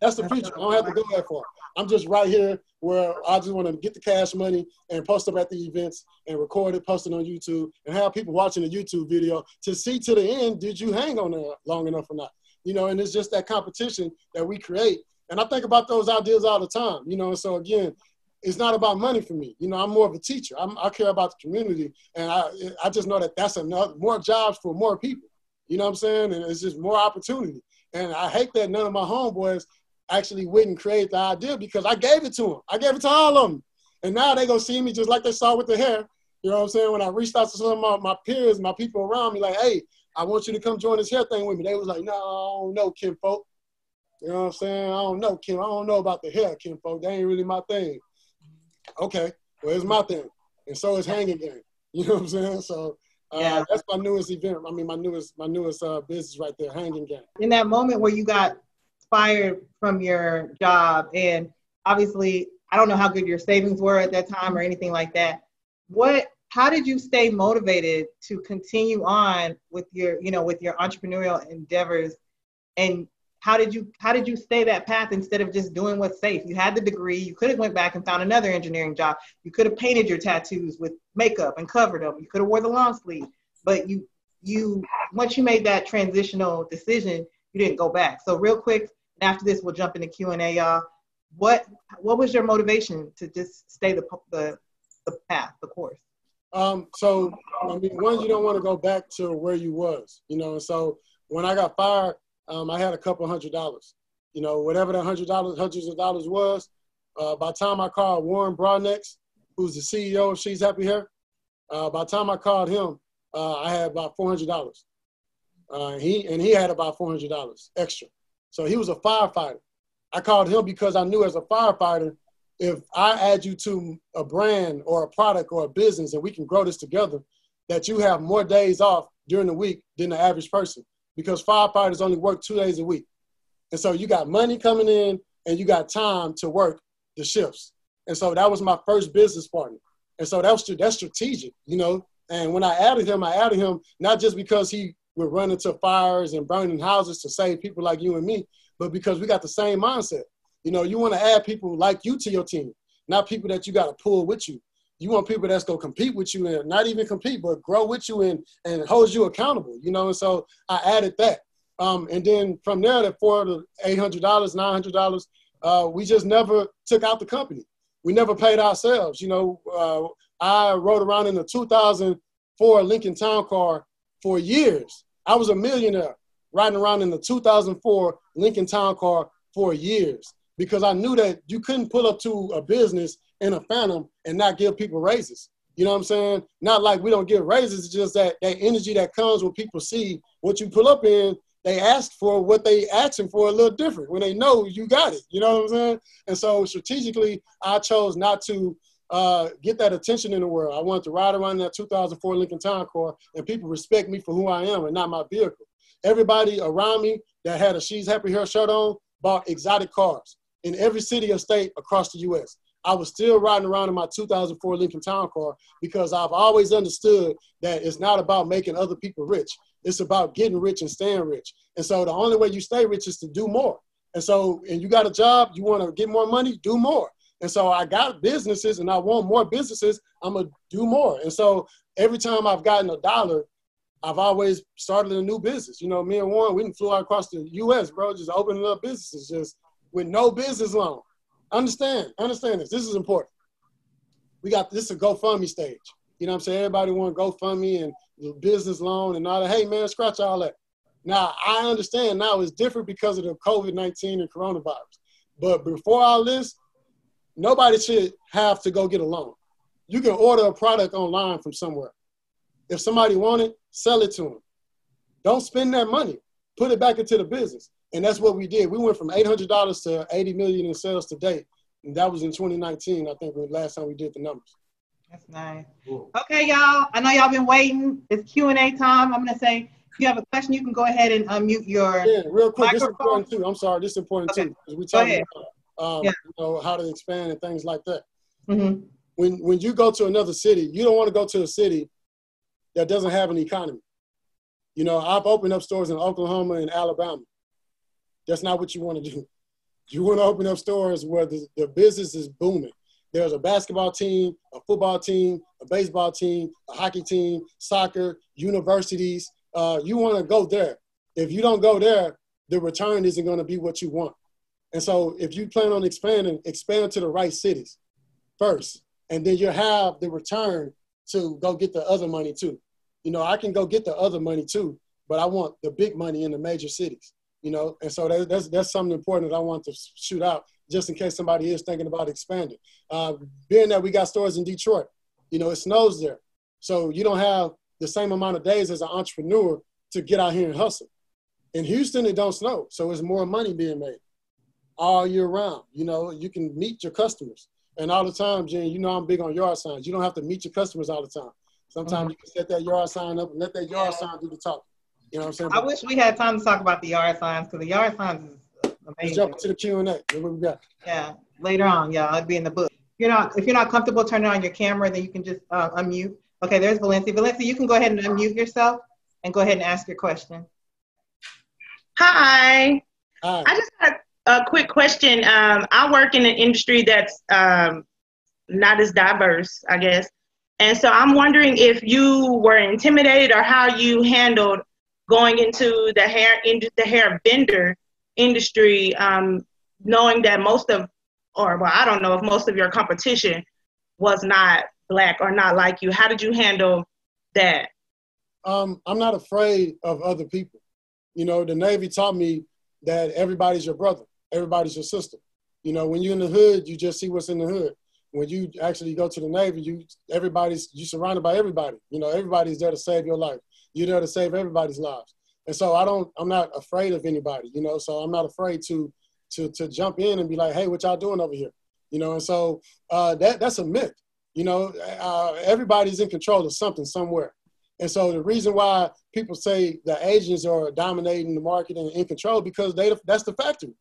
That's the future. I don't have to go that far. I'm just right here where I just want to get the cash money and post up at the events and record it, post it on YouTube, and have people watching the YouTube video to see to the end, did you hang on there long enough or not? You know, and it's just that competition that we create. And I think about those ideas all the time, you know, so again, it's not about money for me. You know, I'm more of a teacher. I'm, i care about the community, and I I just know that that's another more jobs for more people. You know what I'm saying? And it's just more opportunity. And I hate that none of my homeboys actually wouldn't create the idea because I gave it to them. I gave it to all of them. And now they gonna see me just like they saw with the hair. You know what I'm saying? When I reached out to some of my, peers, my people around me, like, hey, I want you to come join this hair thing with me. They was like, no, I don't know, Kim folk. You know what I'm saying? I don't know, Kim. I don't know about the hair, Kim folk. That ain't really my thing. Okay, well, it's my thing. And so is hanging game. You know what I'm saying? So uh, yeah. that's my newest event. I mean, my newest my newest uh, business right there, hanging game. In that moment where you got fired from your job and obviously I don't know how good your savings were at that time or anything like that. What how did you stay motivated to continue on with your you know with your entrepreneurial endeavors and how did you how did you stay that path instead of just doing what's safe you had the degree you could have went back and found another engineering job you could have painted your tattoos with makeup and covered them you could have wore the long sleeve but you you once you made that transitional decision you didn't go back so real quick after this, we'll jump into Q and A, y'all. What what was your motivation to just stay the the, the path, the course? Um, so I mean, one, you don't want to go back to where you was, you know. So when I got fired, um, I had a couple hundred dollars, you know, whatever that hundred dollars, hundreds of dollars was. Uh, by the time I called Warren Broadnax, who's the CEO of She's Happy Hair, uh, by the time I called him, uh, I had about four hundred dollars. Uh, he and he had about four hundred dollars extra. So he was a firefighter. I called him because I knew as a firefighter, if I add you to a brand or a product or a business and we can grow this together, that you have more days off during the week than the average person because firefighters only work two days a week. And so you got money coming in and you got time to work the shifts. And so that was my first business partner. And so that was that's strategic, you know. And when I added him, I added him not just because he would run into fires and burning houses to save people like you and me, but because we got the same mindset. You know, you want to add people like you to your team, not people that you got to pull with you. You want people that's gonna compete with you and not even compete, but grow with you and and hold you accountable. You know, and so I added that. Um, and then from there, that four to eight hundred dollars, nine hundred dollars, uh, we just never took out the company. We never paid ourselves. You know, uh, I rode around in the 2004 Lincoln Town Car for years. I was a millionaire riding around in the 2004 Lincoln Town Car for years because I knew that you couldn't pull up to a business in a Phantom and not give people raises. You know what I'm saying? Not like we don't give raises, it's just that that energy that comes when people see what you pull up in, they ask for what they asking for a little different when they know you got it. You know what I'm saying? And so strategically, I chose not to uh, get that attention in the world. I wanted to ride around that 2004 Lincoln Town Car and people respect me for who I am and not my vehicle. Everybody around me that had a She's Happy Hair shirt on bought exotic cars in every city or state across the U.S. I was still riding around in my 2004 Lincoln Town Car because I've always understood that it's not about making other people rich. It's about getting rich and staying rich. And so the only way you stay rich is to do more. And so, and you got a job, you want to get more money, do more. And so I got businesses and I want more businesses, I'm going to do more. And so every time I've gotten a dollar, I've always started a new business. You know, me and Warren, we flew out across the US, bro, just opening up businesses just with no business loan. Understand, understand this. This is important. We got this is a GoFundMe stage. You know what I'm saying? Everybody want GoFundMe and the business loan and all that. Hey man, scratch all that. Now I understand now it's different because of the COVID-19 and coronavirus. But before all this, nobody should have to go get a loan. You can order a product online from somewhere. If somebody want it, sell it to them. Don't spend that money. Put it back into the business. And that's what we did. We went from $800 to 80 million in sales to date. And that was in 2019, I think, the last time we did the numbers. That's nice. Cool. Okay, y'all. I know y'all been waiting. It's Q&A time. I'm going to say, if you have a question, you can go ahead and unmute your Yeah, real quick. Microphone. This is important, too. I'm sorry. This is important, okay. too. Because we talking about um, yeah. you know, how to expand and things like that. Mm-hmm. When, when you go to another city, you don't want to go to a city that doesn't have an economy. You know, I've opened up stores in Oklahoma and Alabama. That's not what you want to do. You want to open up stores where the, the business is booming. There's a basketball team, a football team, a baseball team, a hockey team, soccer, universities. Uh, you want to go there. If you don't go there, the return isn't going to be what you want. And so if you plan on expanding, expand to the right cities first, and then you'll have the return to go get the other money too. You know, I can go get the other money too, but I want the big money in the major cities you know, and so that, that's that's something important that I want to shoot out just in case somebody is thinking about expanding. Uh, being that we got stores in Detroit, you know, it snows there, so you don't have the same amount of days as an entrepreneur to get out here and hustle. In Houston, it don't snow, so it's more money being made all year round. You know, you can meet your customers, and all the time, Jen, you know, I'm big on yard signs. You don't have to meet your customers all the time. Sometimes mm-hmm. you can set that yard sign up and let that yard sign do the talking. You know what I'm saying? I wish we had time to talk about the yard signs because the yard signs is amazing. Let's jump to the Q and A. What we got? Yeah, later on. Yeah, it'd be in the book. If you're not if you're not comfortable turning on your camera, then you can just uh, unmute. Okay, there's Valencia. Valencia, you can go ahead and unmute yourself and go ahead and ask your question. Hi. Hi. I just got a quick question. Um, I work in an industry that's um, not as diverse, I guess. And so I'm wondering if you were intimidated or how you handled going into the hair in the hair vendor industry, um, knowing that most of, or well, I don't know if most of your competition was not black or not like you. How did you handle that? Um, I'm not afraid of other people. You know, the Navy taught me that everybody's your brother, everybody's your sister. You know, when you're in the hood, you just see what's in the hood. When you actually go to the Navy, you everybody's you're surrounded by everybody. You know, everybody's there to save your life. You're there to save everybody's lives. And so I don't, I'm not afraid of anybody, you know, so I'm not afraid to, to, to jump in and be like, hey, what y'all doing over here? You know, and so uh, that, that's a myth. You know, uh, everybody's in control of something somewhere. And so the reason why people say the Asians are dominating the market and in control because they that's the factory.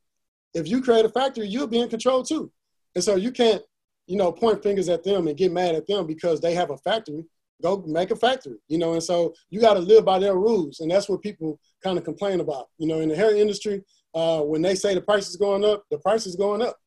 If you create a factory, you'll be in control too. And so you can't, you know, point fingers at them and get mad at them because they have a factory. Go make a factory, you know. And so you got to live by their rules, and that's what people kind of complain about. You know, in the hair industry, uh, when they say the price is going up, the price is going up.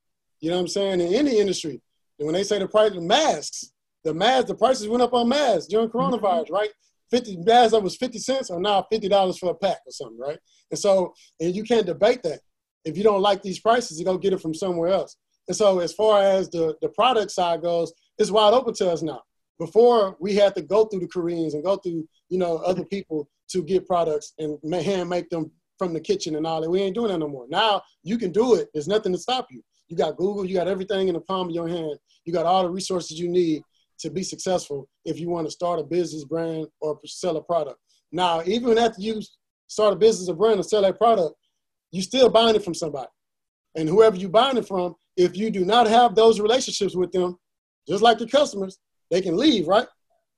You know what I'm saying? In any industry, and when they say the price of masks, the masks, the prices went up on masks during coronavirus, mm-hmm. right? 50 masks that was 50 cents are now $50 for a pack or something, right? And so, and you can't debate that. If you don't like these prices, you go get it from somewhere else. And so as far as the, the product side goes, it's wide open to us now. Before we had to go through the Koreans and go through, you know, other people to get products and hand make them from the kitchen and all that. We ain't doing that no more. Now you can do it. There's nothing to stop you. You got Google, you got everything in the palm of your hand. You got all the resources you need to be successful if you want to start a business brand or sell a product. Now, even after you start a business or brand and sell that product, you still buying it from somebody. And whoever you buying it from, if you do not have those relationships with them, just like your customers, they can leave, right?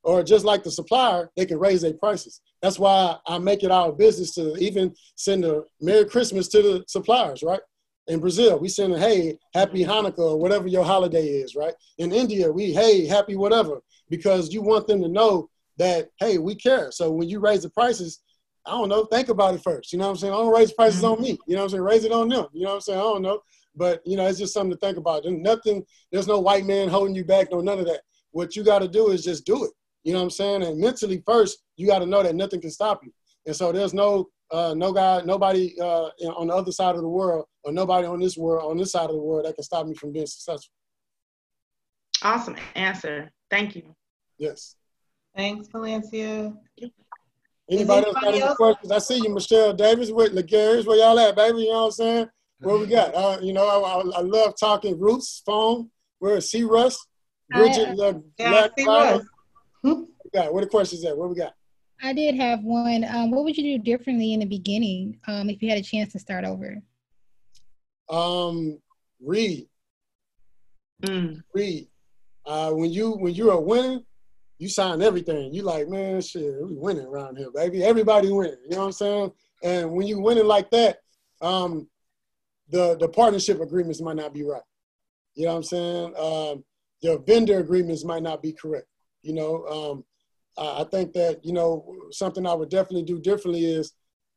Or just like the supplier, they can raise their prices. That's why I make it our business to even send a Merry Christmas to the suppliers, right? In Brazil, we send a hey, happy Hanukkah or whatever your holiday is, right? In India, we hey, happy whatever, because you want them to know that hey, we care. So when you raise the prices, I don't know, think about it first. You know what I'm saying? I don't raise prices mm-hmm. on me. You know what I'm saying? Raise it on them. You know what I'm saying? I don't know. But you know, it's just something to think about. There's nothing, there's no white man holding you back, no none of that. What you gotta do is just do it. You know what I'm saying? And mentally first, you gotta know that nothing can stop you. And so there's no uh, no guy, nobody uh, on the other side of the world, or nobody on this world, on this side of the world, that can stop me from being successful. Awesome answer. Thank you. Yes. Thanks, Valencia. Anybody, else got any questions? I see you, Michelle Davis with LeGary's. Where y'all at, baby? You know what I'm saying? Where we got? Uh, you know, I, I, I, love talking roots, phone. Where is C. Russ? Bridget, uh, yeah, Black Russ. What we got? Where the questions at? What we got? I did have one. Um, what would you do differently in the beginning um, if you had a chance to start over? Um, read. Mm. Read. Uh, when you when you're a winner, you sign everything. You like, man, shit, we winning around here, baby. Everybody winning. You know what I'm saying? And when you winning like that, um, the the partnership agreements might not be right. You know what I'm saying? Um, the vendor agreements might not be correct. You know, um, I think that, you know, something I would definitely do differently is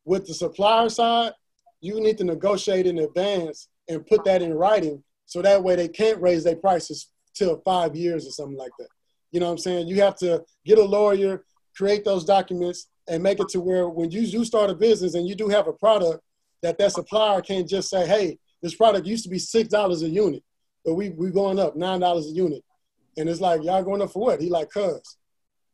with the supplier side, you need to negotiate in advance and put that in writing so that way they can't raise their prices till five years or something like that. You know what I'm saying? You have to get a lawyer, create those documents, and make it to where when you do start a business and you do have a product, that that supplier can't just say, hey, this product used to be six dollars a unit, but we we going up nine dollars a unit, and it's like y'all going up for what? He like, cuz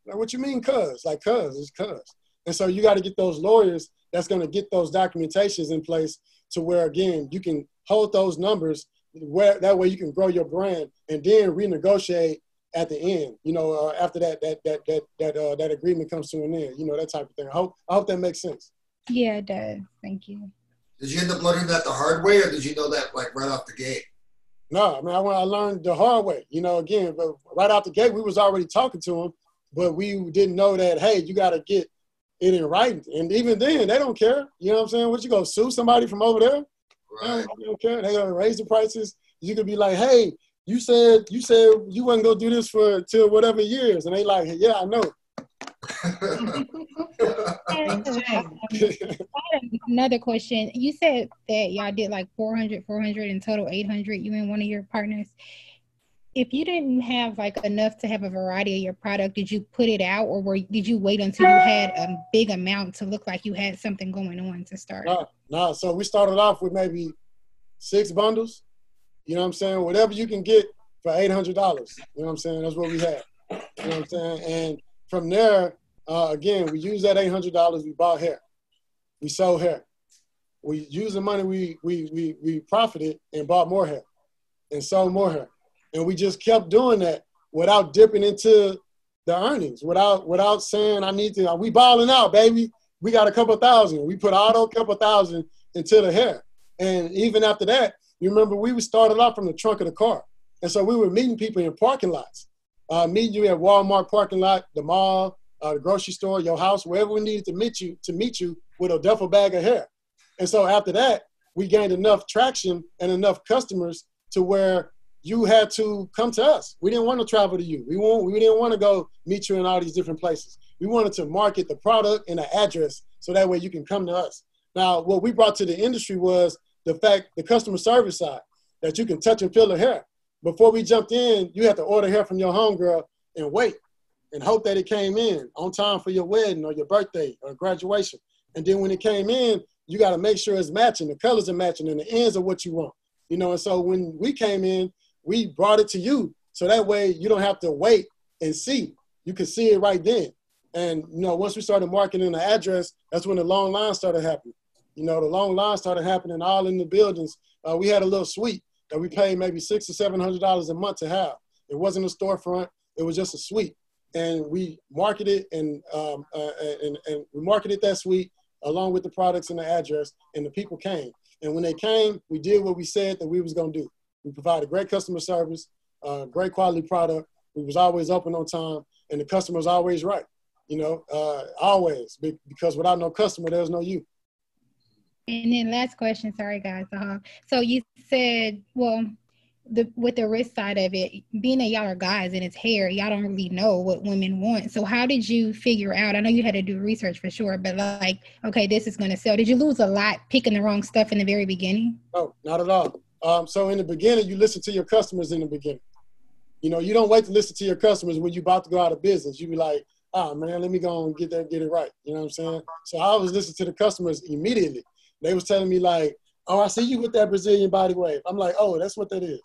like, what you mean, cuz? Like, cuz, it's cuz. And so you got to get those lawyers that's going to get those documentations in place to where, again, you can hold those numbers where that way you can grow your brand and then renegotiate at the end, you know, uh, after that, that, that, that, that, uh, that agreement comes to an end, you know, that type of thing. I hope, I hope that makes sense. Yeah, it does. Thank you. Did you end up learning that the hard way or did you know that like right off the gate? No, I mean, I, I learned the hard way, you know, again, but right out the gate, we was already talking to him but we didn't know that, hey, you got to get it in writing. And even then, they don't care. You know what I'm saying? What you go sue somebody from over there? Right. They don't care. They're gonna raise the prices. You could be like, hey, you said you said you wasn't gonna do this for till whatever years, and they like, yeah, I know. Another question. You said that y'all did like 400, 400 in total, 800. You and one of your partners if you didn't have like enough to have a variety of your product, did you put it out or were did you wait until you had a big amount to look like you had something going on to start? No, no. So we started off with maybe six bundles. You know what I'm saying? Whatever you can get for eight hundred dollars. You know what I'm saying? That's what we had. You know what I'm saying? And from there, uh, again, we used that eight hundred dollars. We bought hair. We sold hair. We used the money we we we we profited and bought more hair, and sold more hair and we just kept doing that without dipping into the earnings, without without saying I need to. We balling out, baby. We got a couple thousand. We put auto couple thousand into the hair, and even after that, you remember we started off from the trunk of the car, and so we were meeting people in parking lots. Uh, meeting you at Walmart parking lot, the mall, uh, the grocery store, your house, wherever we needed to meet you to meet you with a duffel bag of hair. And so after that, we gained enough traction and enough customers to where you had to come to us. We didn't want to travel to you. We want we didn't want to go meet you in all these different places. We wanted to market the product and the address so that way you can come to us. Now, what we brought to the industry was the fact the customer service side that you can touch and feel the hair. Before we jumped in, you had to order hair from your homegirl and wait and hope that it came in on time for your wedding or your birthday or graduation. And then when it came in, you got to make sure it's matching, the colors are matching, and the ends are what you want. You know, and so when we came in, we brought it to you. So that way you don't have to wait and see. You can see it right then. And you know, once we started marketing the address, that's when the long lines started happening. You know, the long lines started happening all in the buildings. Uh, we had a little suite that we paid maybe six or seven hundred dollars a month to have. It wasn't a storefront; it was just a suite, and we marketed and um, uh, and, and we marketed that suite along with the products and the address, and the people came. And when they came, we did what we said that we was gonna do. We provided great customer service, uh, great quality product. We was always open on time, and the customer was always right. You know, uh, always because without no customer, there's no you. And then last question, sorry guys. Uh-huh. So you said, well, the with the risk side of it, being that y'all are guys and it's hair, y'all don't really know what women want. So how did you figure out? I know you had to do research for sure, but like, okay, this is gonna sell. Did you lose a lot picking the wrong stuff in the very beginning? No, not at all. Um, so in the beginning, you listen to your customers in the beginning. You know, you don't wait to listen to your customers when you're about to go out of business. You be like, oh man, let me go and get that, get it right. You know what I'm saying? So I was listening to the customers immediately. They was telling me like, oh, I see you with that Brazilian body wave. I'm like, oh, that's what that is.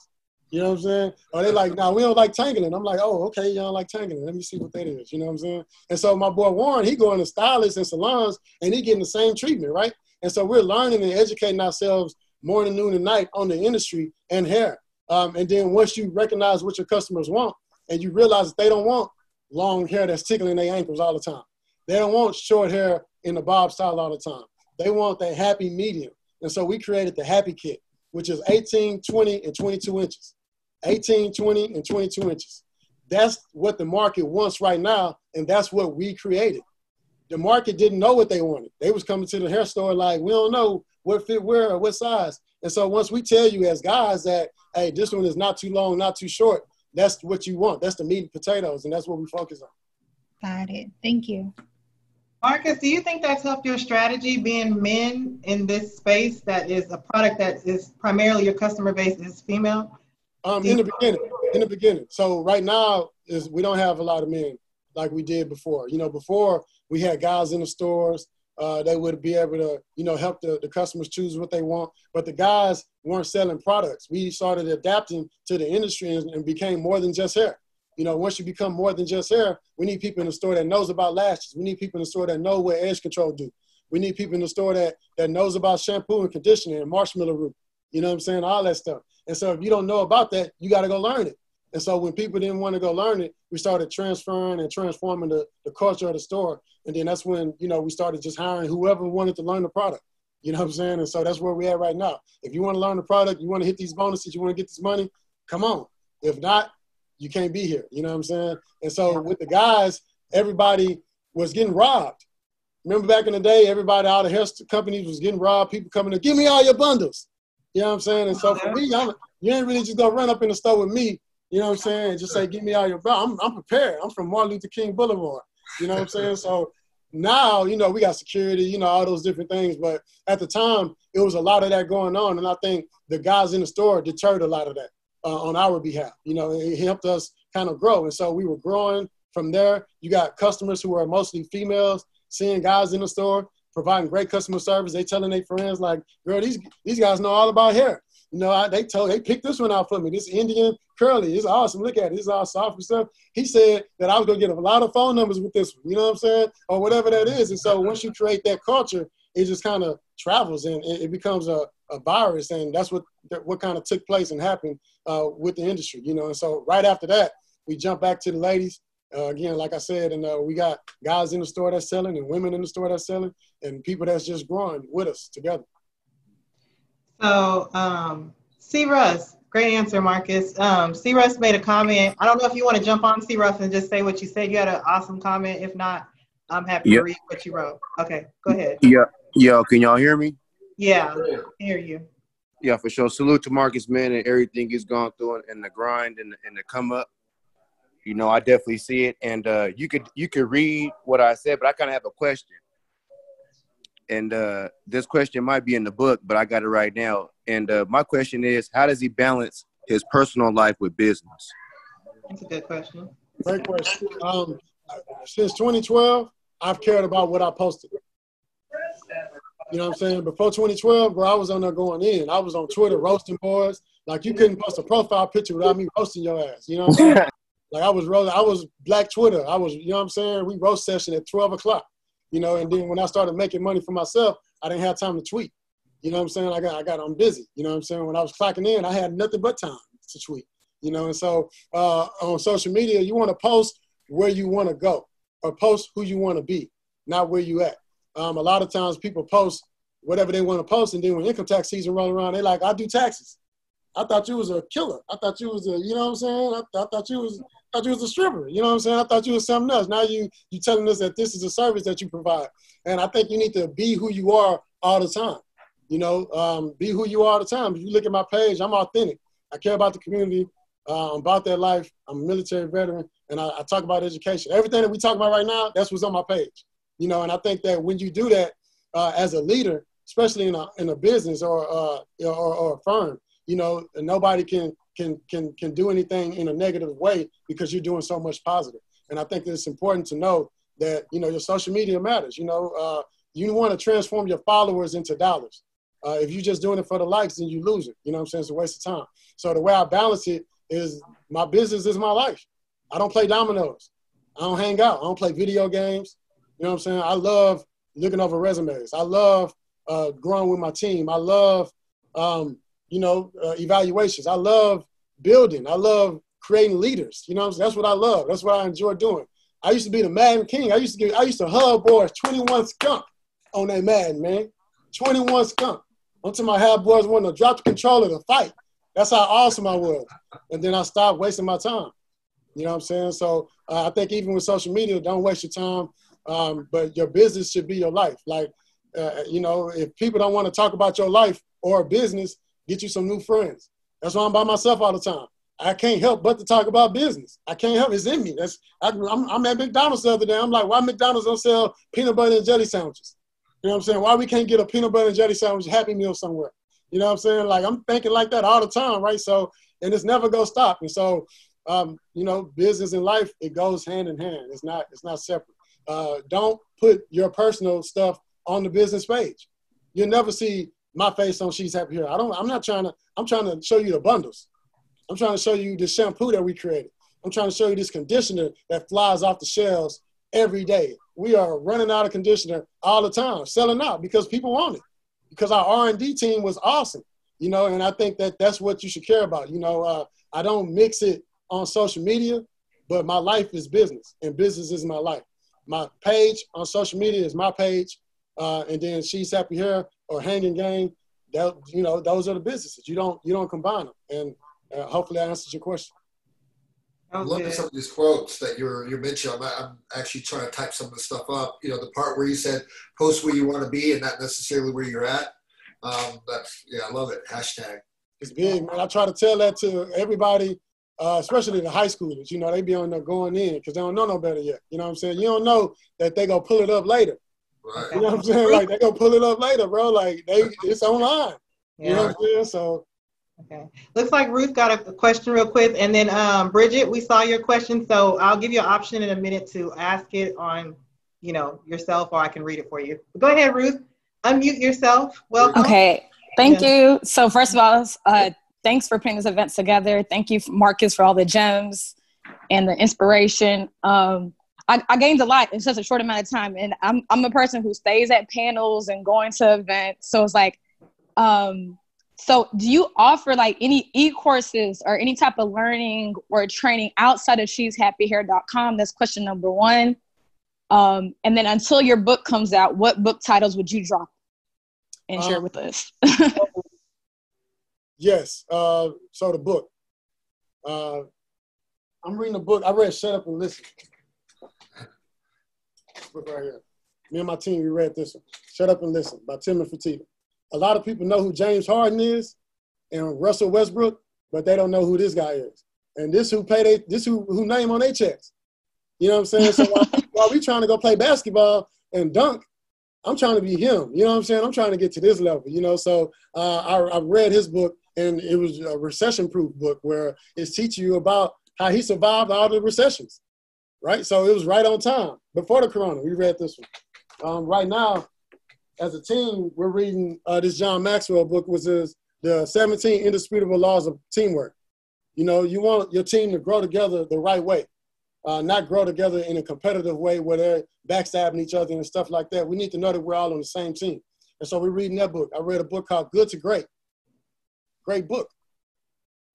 You know what I'm saying? Or they like, nah, we don't like tangling. I'm like, oh, okay, you don't like tangling. Let me see what that is. You know what I'm saying? And so my boy Warren, he going to stylists and salons and he getting the same treatment, right? And so we're learning and educating ourselves morning, noon, and night on the industry and hair. Um, and then once you recognize what your customers want and you realize that they don't want long hair that's tickling their ankles all the time. They don't want short hair in the bob style all the time. They want that happy medium. And so we created the happy kit, which is 18, 20, and 22 inches. 18, 20, and 22 inches. That's what the market wants right now, and that's what we created. The market didn't know what they wanted. They was coming to the hair store like, we don't know what fit where or what size. And so once we tell you as guys that, hey, this one is not too long, not too short, that's what you want. That's the meat and potatoes, and that's what we focus on. Got it. Thank you. Marcus, do you think that's helped your strategy being men in this space that is a product that is primarily your customer base is female? Um, in the beginning, in the beginning. So right now is we don't have a lot of men like we did before. You know, before we had guys in the stores uh, they would be able to, you know, help the, the customers choose what they want. But the guys weren't selling products. We started adapting to the industry and, and became more than just hair. You know, once you become more than just hair, we need people in the store that knows about lashes. We need people in the store that know what edge control do. We need people in the store that that knows about shampoo and conditioner and marshmallow root. You know what I'm saying? All that stuff. And so if you don't know about that, you got to go learn it. And so when people didn't want to go learn it, we started transferring and transforming the, the culture of the store. And then that's when, you know, we started just hiring whoever wanted to learn the product. You know what I'm saying? And so that's where we're at right now. If you want to learn the product, you want to hit these bonuses, you want to get this money, come on. If not, you can't be here. You know what I'm saying? And so with the guys, everybody was getting robbed. Remember back in the day, everybody, all the hair companies was getting robbed. People coming to give me all your bundles. You know what I'm saying? And so for me, I'm, you ain't really just gonna run up in the store with me you know what I'm saying? Just say, give me all your belt. I'm, I'm prepared. I'm from Martin Luther King Boulevard. You know what I'm saying? So now, you know, we got security, you know, all those different things. But at the time, it was a lot of that going on. And I think the guys in the store deterred a lot of that uh, on our behalf. You know, it helped us kind of grow. And so we were growing from there. You got customers who are mostly females seeing guys in the store providing great customer service. They telling their friends like, girl, these these guys know all about hair. You know, I, they told they picked this one out for me. This Indian curly, it's awesome. Look at it, it's all soft and stuff. He said that I was gonna get a lot of phone numbers with this one. You know what I'm saying, or whatever that is. And so once you create that culture, it just kind of travels and it, it becomes a, a virus. And that's what what kind of took place and happened uh, with the industry. You know, and so right after that, we jump back to the ladies. Uh, again, like I said, and uh, we got guys in the store that's selling and women in the store that's selling and people that's just growing with us together. So, um, C. Russ, Great answer, Marcus. Um, C. Russ made a comment. I don't know if you want to jump on C. Russ and just say what you said. You had an awesome comment. If not, I'm happy yep. to read what you wrote. Okay, go ahead. Yeah, yeah. Can y'all hear me? Yeah, I hear you. Yeah, for sure. Salute to Marcus, man, and everything he's gone through and, and the grind and, and the come up. You know, I definitely see it, and uh, you could you could read what I said, but I kind of have a question. And uh, this question might be in the book, but I got it right now. And uh, my question is, how does he balance his personal life with business? That's a good question. Great question. Um, since 2012, I've cared about what I posted. You know what I'm saying? Before 2012, bro, I was on there going in. I was on Twitter roasting boys. Like you couldn't post a profile picture without me roasting your ass. You know what I'm saying? like I was rolling, I was black Twitter. I was, you know what I'm saying? We roast session at 12 o'clock. You know, and then when I started making money for myself, I didn't have time to tweet. You know what I'm saying? I got I got I'm busy. You know what I'm saying? When I was clocking in, I had nothing but time to tweet. You know, and so uh, on social media, you want to post where you want to go or post who you want to be, not where you at. Um, a lot of times people post whatever they want to post, and then when income tax season rolls around, they like, I do taxes. I thought you was a killer. I thought you was a, you know what I'm saying? I, I thought you was, I thought you was a stripper. You know what I'm saying? I thought you was something else. Now you you telling us that this is a service that you provide, and I think you need to be who you are all the time. You know, um, be who you are all the time. If you look at my page, I'm authentic. I care about the community. Uh, about their life. I'm a military veteran and I, I, talk about education. Everything that we talk about right now, that's what's on my page. You know, and I think that when you do that uh, as a leader, especially in a in a business or uh, or, or, a firm, you know, nobody can can can can do anything in a negative way because you're doing so much positive. And I think it's important to know that you know your social media matters. You know, uh, you want to transform your followers into dollars. Uh, if you're just doing it for the likes, then you lose it. You know what I'm saying? It's a waste of time. So the way I balance it is my business is my life. I don't play dominoes. I don't hang out. I don't play video games. You know what I'm saying? I love looking over resumes. I love uh, growing with my team. I love, um, you know, uh, evaluations. I love building. I love creating leaders. You know, that's what I love. That's what I enjoy doing. I used to be the Madden King. I used to get. I used to hug boys 21 skunk on that Madden, man. 21 skunk. Until my half boys wanted to drop the controller to fight. That's how awesome I was. And then I stopped wasting my time. You know what I'm saying? So uh, I think even with social media, don't waste your time. Um, but your business should be your life. Like, uh, you know, if people don't want to talk about your life or business, get you some new friends. That's why I'm by myself all the time. I can't help but to talk about business. I can't help it's in me. That's I, am I'm at McDonald's the other day. I'm like, why McDonald's don't sell peanut butter and jelly sandwiches? You know what I'm saying? Why we can't get a peanut butter and jelly sandwich Happy Meal somewhere? You know what I'm saying? Like I'm thinking like that all the time, right? So and it's never gonna stop. And so um, you know, business and life it goes hand in hand. It's not it's not separate. Uh, don't put your personal stuff on the business page. You'll never see my face on She's Happy Hair. I don't. I'm not trying to. I'm trying to show you the bundles. I'm trying to show you the shampoo that we created. I'm trying to show you this conditioner that flies off the shelves every day. We are running out of conditioner all the time, selling out because people want it. Because our R&D team was awesome, you know, and I think that that's what you should care about. You know, uh, I don't mix it on social media, but my life is business, and business is my life. My page on social media is my page, uh, and then She's Happy Hair or Hanging Gang. That you know, those are the businesses. You don't you don't combine them, and uh, hopefully, I answered your question. I'm looking at some of these quotes that you're you mentioned. I'm, I'm, actually trying to type some of the stuff up. You know, the part where you said post where you want to be and not necessarily where you're at. Um, that's yeah, I love it. Hashtag. It's big, man. I try to tell that to everybody uh, especially the high schoolers. You know, they be on there going in because they don't know no better yet. You know what I'm saying? You don't know that they gonna pull it up later. Right. You know what I'm saying? Like they gonna pull it up later, bro. Like they, it's online. Yeah. You know what I'm saying? So. Okay. Looks like Ruth got a question real quick, and then um, Bridget, we saw your question, so I'll give you an option in a minute to ask it on, you know, yourself, or I can read it for you. Go ahead, Ruth. Unmute yourself. Welcome. Okay. Thank yeah. you. So first of all, uh, thanks for putting this event together. Thank you, Marcus, for all the gems and the inspiration. Um, I, I, gained a lot in such a short amount of time, and I'm I'm a person who stays at panels and going to events. So it's like, um, so do you offer like any e-courses or any type of learning or training outside of she's happyhair.com? That's question number one. Um, and then until your book comes out, what book titles would you drop and share um, with us? Yes. Uh, so the book. Uh, I'm reading a book. I read Shut Up and Listen. book right here. Me and my team, we read this one. Shut Up and Listen by Tilman Fertitta. A lot of people know who James Harden is and Russell Westbrook, but they don't know who this guy is. And this who pay they this who who name on their checks. You know what I'm saying? So while, while we trying to go play basketball and dunk, I'm trying to be him. You know what I'm saying? I'm trying to get to this level. You know, so uh, I, I read his book, and it was a recession-proof book where it's teaching you about how he survived all the recessions. Right. So it was right on time before the corona. We read this one. Um, right now, as a team, we're reading uh, this John Maxwell book, which is the 17 indisputable laws of teamwork. You know, you want your team to grow together the right way, uh, not grow together in a competitive way where they're backstabbing each other and stuff like that. We need to know that we're all on the same team. And so we're reading that book. I read a book called Good to Great. Great book.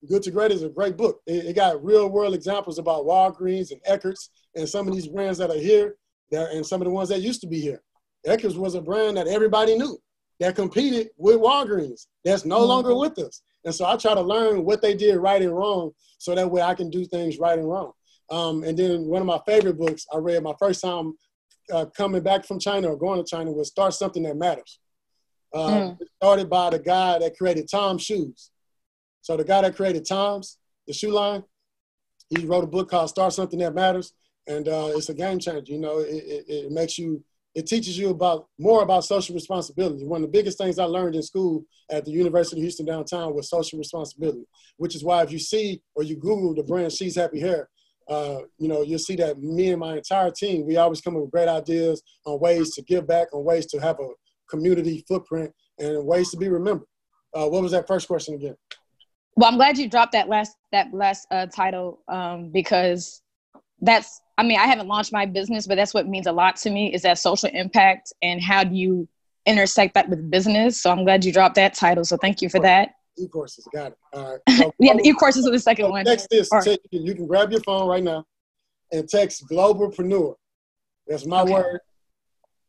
Good to Great is a great book. It, it got real world examples about Walgreens and Eckerd's and some of these brands that are here there and some of the ones that used to be here. Eckerd's was a brand that everybody knew that competed with Walgreens that's no mm-hmm. longer with us. And so I try to learn what they did right and wrong so that way I can do things right and wrong. Um, and then one of my favorite books I read my first time uh, coming back from China or going to China was Start Something That Matters. Uh, mm. Started by the guy that created TOMS Shoes. So the guy that created TOMS, the shoe line, he wrote a book called Start Something That Matters. And uh, it's a game changer. You know, it, it, it makes you it teaches you about more about social responsibility. One of the biggest things I learned in school at the University of Houston downtown was social responsibility, which is why if you see or you Google the brand She's Happy Hair, uh, you know, you'll see that me and my entire team, we always come up with great ideas on ways to give back, on ways to have a community footprint, and ways to be remembered. Uh, what was that first question again? Well, I'm glad you dropped that last that last uh, title um, because that's I mean, I haven't launched my business, but that's what means a lot to me is that social impact and how do you intersect that with business. So I'm glad you dropped that title. So thank you for that. E-courses, got it. All right. So, yeah, the e-courses are the second so one. Text this. Right. you can grab your phone right now and text globalpreneur. That's my okay. word.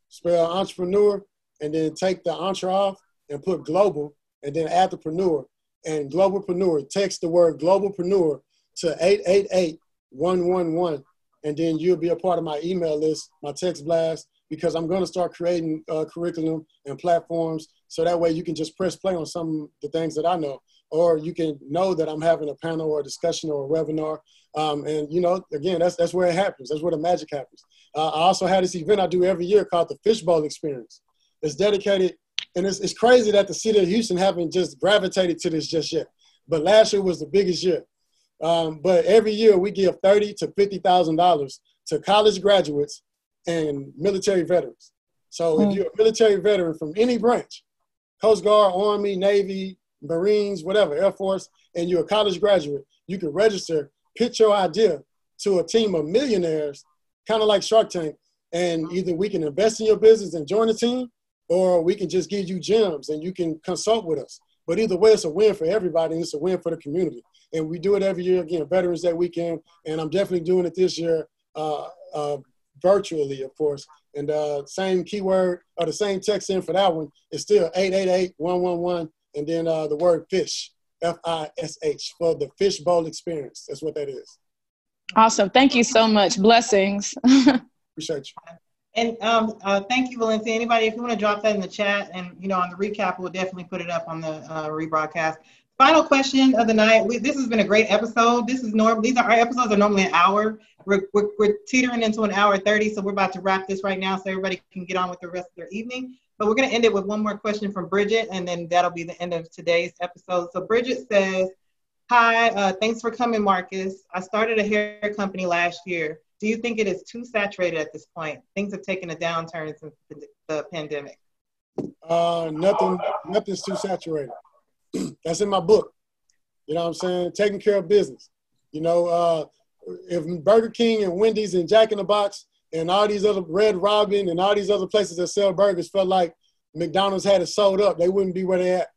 Spell entrepreneur and then take the entre off and put global and then add the and globalpreneur. Text the word globalpreneur to 888 111 and then you'll be a part of my email list, my text blast, because I'm going to start creating uh, curriculum and platforms so that way you can just press play on some of the things that I know, or you can know that I'm having a panel or a discussion or a webinar. Um, and you know, again, that's that's where it happens. That's where the magic happens. Uh, I also had this event I do every year called the Fishbowl Experience. It's dedicated, and it's, it's crazy that the city of Houston haven't just gravitated to this just yet. But last year was the biggest year. Um, but every year we give thirty to fifty thousand dollars to college graduates and military veterans. So mm. if you're a military veteran from any branch, Coast Guard, Army, Navy, Marines, whatever, Air Force, and you're a college graduate, you can register, pitch your idea to a team of millionaires, kind of like Shark Tank, and either we can invest in your business and join the team, or we can just give you gems and you can consult with us. But either way, it's a win for everybody and it's a win for the community and we do it every year again, Veterans Day weekend, and I'm definitely doing it this year uh, uh, virtually, of course. And uh, same keyword or the same text in for that one is still 888-111, and then uh, the word fish, F-I-S-H, for the fishbowl experience. That's what that is. Awesome. Thank you so much. Blessings. Appreciate you. And um, uh, thank you, Valencia. Anybody, if you want to drop that in the chat, and you know, on the recap, we'll definitely put it up on the uh, rebroadcast. Final question of the night. We, this has been a great episode. This is normal. These are our episodes are normally an hour. We're, we're, we're teetering into an hour 30, so we're about to wrap this right now so everybody can get on with the rest of their evening. But we're going to end it with one more question from Bridget, and then that'll be the end of today's episode. So Bridget says, Hi, uh, thanks for coming, Marcus. I started a hair company last year. Do you think it is too saturated at this point? Things have taken a downturn since the, pandemic. Uh, nothing, nothing's too saturated. That's in my book. You know what I'm saying? Taking care of business. You know, uh, if Burger King and Wendy's and Jack in the Box and all these other Red Robin and all these other places that sell burgers felt like McDonald's had it sold up, they wouldn't be where they at.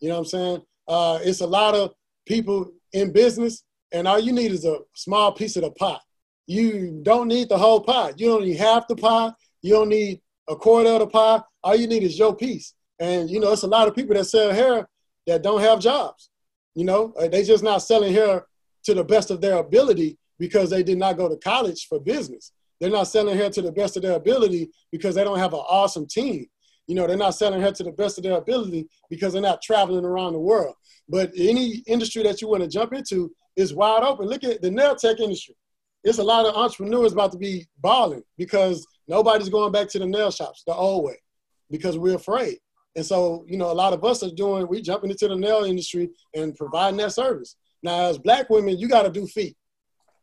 You know what I'm saying? Uh, it's a lot of people in business, and all you need is a small piece of the pie. You don't need the whole pie. You don't need half the pie. You don't need a quarter of the pie. All you need is your piece. And you know, it's a lot of people that sell hair that don't have jobs. You know, uh, they just not selling hair to the best of their ability because they did not go to college for business. They're not selling hair to the best of their ability because they don't have an awesome team. You know, they're not selling hair to the best of their ability because they're not traveling around the world. But any industry that you want to jump into is wide open. Look at the nail tech industry. It's a lot of entrepreneurs about to be balling because nobody's going back to the nail shops the old way because we're afraid. And so, you know, a lot of us are doing, we jumping into the nail industry and providing that service. Now, as black women, you got to do feet.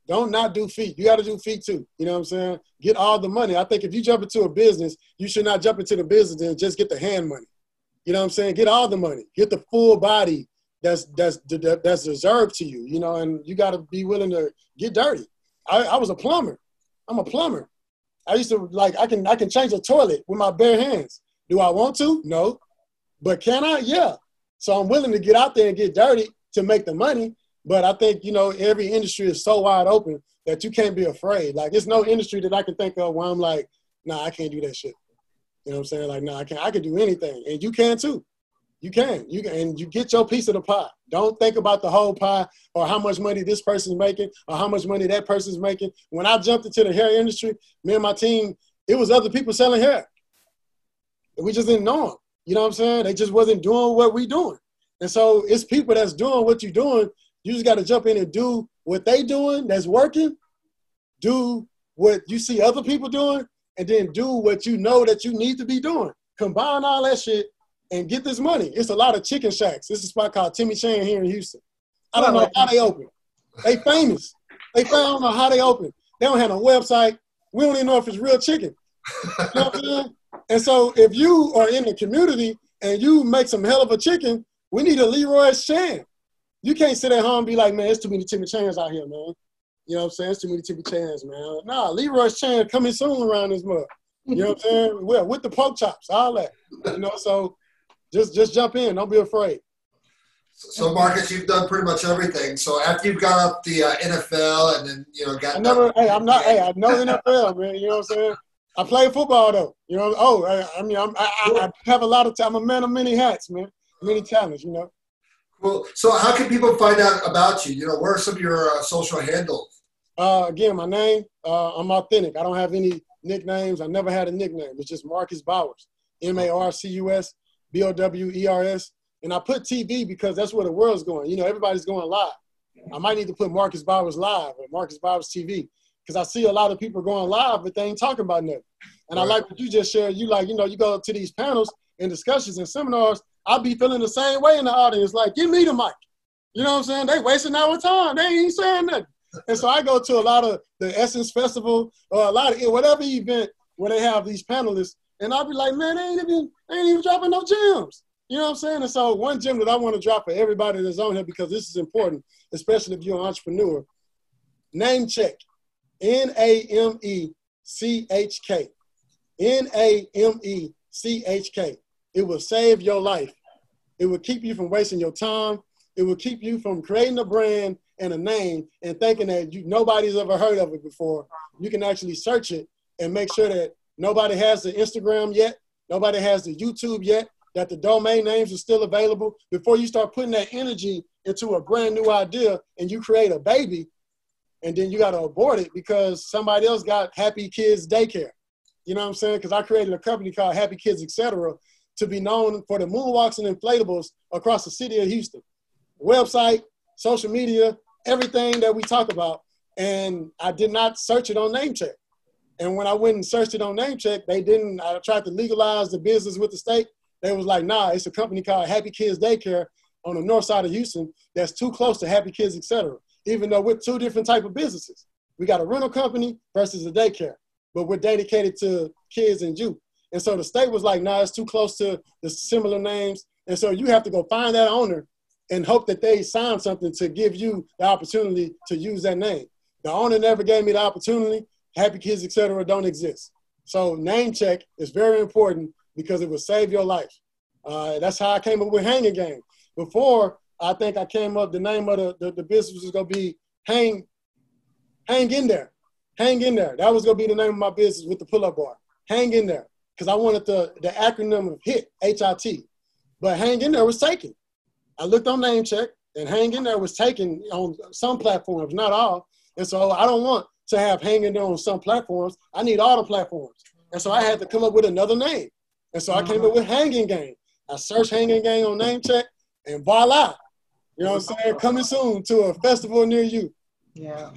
Don't not do feet. You got to do feet too. You know what I'm saying? Get all the money. I think if you jump into a business, you should not jump into the business and just get the hand money. You know what I'm saying? Get all the money. Get the full body that's that's that's deserved to you. You know, and you got to be willing to get dirty. I, I was a plumber. I'm a plumber. I used to like I can I can change a toilet with my bare hands. Do I want to? No. But can I? Yeah. So I'm willing to get out there and get dirty to make the money. But I think, you know, every industry is so wide open that you can't be afraid. Like it's no industry that I can think of where I'm like, nah, I can't do that shit. You know what I'm saying? Like, nah, I can't I can do anything. And you can too. You can. You can and you get your piece of the pie. Don't think about the whole pie or how much money this person's making or how much money that person's making. When I jumped into the hair industry, me and my team, it was other people selling hair we just didn't know them. You know what I'm saying? They just wasn't doing what we doing. And so it's people that's doing what you're doing. You just got to jump in and do what they doing that's working. Do what you see other people doing, and then do what you know that you need to be doing. Combine all that shit and get this money. It's a lot of chicken shacks. This is a spot called Timmy Chan here in Houston. I don't know how they open. They famous. They I don't know how they open. They don't have a website. We don't even know if it's real chicken. You know saying? And so if you are in the community and you make some hell of a chicken, we need a Leroy's Chan. You can't sit at home and be like, man, it's too many Timmy Chans out here, man. You know what I'm saying? It's too many Timmy Chans, man. Nah, Leroy's Chan coming soon around this mug. You know what I'm saying? Well, with the pork chops, all that. You know, so just just jump in. Don't be afraid. So, Marcus, you've done pretty much everything. So after you've got up the uh, NFL and then you know got. I never. hey, I'm not. Hey, I know NFL, man. You know what I'm saying? I play football though. You know, oh, I, I mean, I'm, I, I, have a lot of time. I'm a man of many hats, man, many talents. You know. Well, so how can people find out about you? You know, where are some of your uh, social handles? Uh, again, my name. Uh, I'm authentic. I don't have any nicknames. I never had a nickname. It's just Marcus Bowers. M A R C U S B O W E R S. And I put TV because that's where the world's going. You know, everybody's going live. I might need to put Marcus Bowers live or Marcus Bowers TV because I see a lot of people going live, but they ain't talking about nothing. And right. I like what you just shared. You like, you know, you go to these panels and discussions and seminars. I'll be feeling the same way in the audience. Like, give me the mic. You know what I'm saying? They wasting our time. They ain't saying nothing. And so I go to a lot of the Essence Festival or a lot of whatever event where they have these panelists, and I'll be like, man, they ain't even they ain't even dropping no gems. You know what I'm saying? And so one gem that I want to drop for everybody that's on here because this is important, especially if you're an entrepreneur. Name check. N A M E C H K. N A M E C H K. It will save your life. It will keep you from wasting your time. It will keep you from creating a brand and a name and thinking that you nobody's ever heard of it before. You can actually search it and make sure that nobody has the Instagram yet, nobody has the YouTube yet, that the domain names are still available. Before you start putting that energy into a brand new idea and you create a baby, and then you got to abort it because somebody else got Happy Kids Daycare. You know what I'm saying? Because I created a company called Happy Kids Etc. to be known for the moonwalks and inflatables across the city of Houston. Website, social media, everything that we talk about. And I did not search it on Namechk. And when I went and searched it on Namechk, they didn't. I tried to legalize the business with the state. They was like, nah, it's a company called Happy Kids Daycare on the north side of Houston that's too close to Happy Kids Etc even though we're two different type of businesses. We got a rental company versus a daycare, but we're dedicated to kids and youth. And so the state was like, nah, it's too close to the similar names. And so you have to go find that owner and hope that they sign something to give you the opportunity to use that name. The owner never gave me the opportunity. Happy Kids, etc. don't exist. So name check is very important because it will save your life. Uh, that's how I came up with Hanging Gang. Before, I think I came up, the name of the, the, the business was gonna be Hang, Hang in there. Hang in there. That was gonna be the name of my business with the pull-up bar. Hang in there. Because I wanted the, the acronym of HIT, H-I-T. But hang in there was taken. I looked on name check. And Hang in there was taken on some platforms, not all. And so I don't want to have hanging on some platforms. I need all the platforms. And so I had to come up with another name. And so I came up with Hanging Gang. I searched Hanging Gang on name check, and voila. You know what I'm saying? Coming soon to a festival near you. Yeah.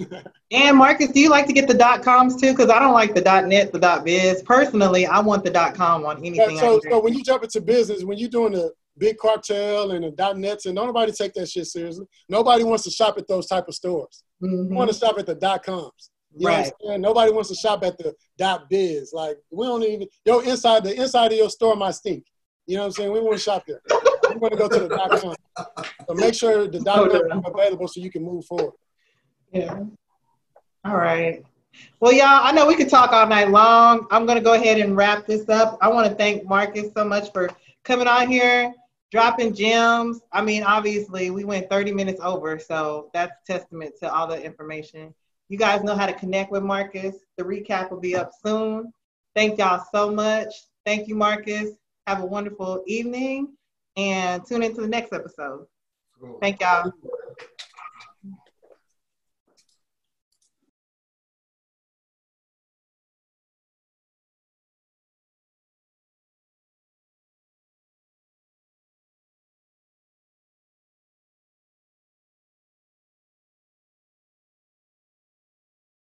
and Marcus, do you like to get the dot coms too? Because I don't like the dot net, the dot biz. Personally, I want the dot com on anything. so, so when you jump into business, when you're doing the big cartel and the dot nets, and nobody take that shit seriously. Nobody wants to shop at those type of stores. Mm-hmm. want to shop at the dot coms. You right. Nobody wants to shop at the dot biz. Like we don't even yo inside the inside of your store might stink. You know what I'm saying? We want to shop there. we want to go to the dot com. So make sure the dot com is available so you can move forward. Yeah. All right. Well, y'all, I know we could talk all night long. I'm going to go ahead and wrap this up. I want to thank Marcus so much for coming on here, dropping gems. I mean, obviously, we went 30 minutes over, so that's testament to all the information. You guys know how to connect with Marcus. The recap will be up soon. Thank y'all so much. Thank you, Marcus. Have a wonderful evening and tune into the next episode. Thank y'all.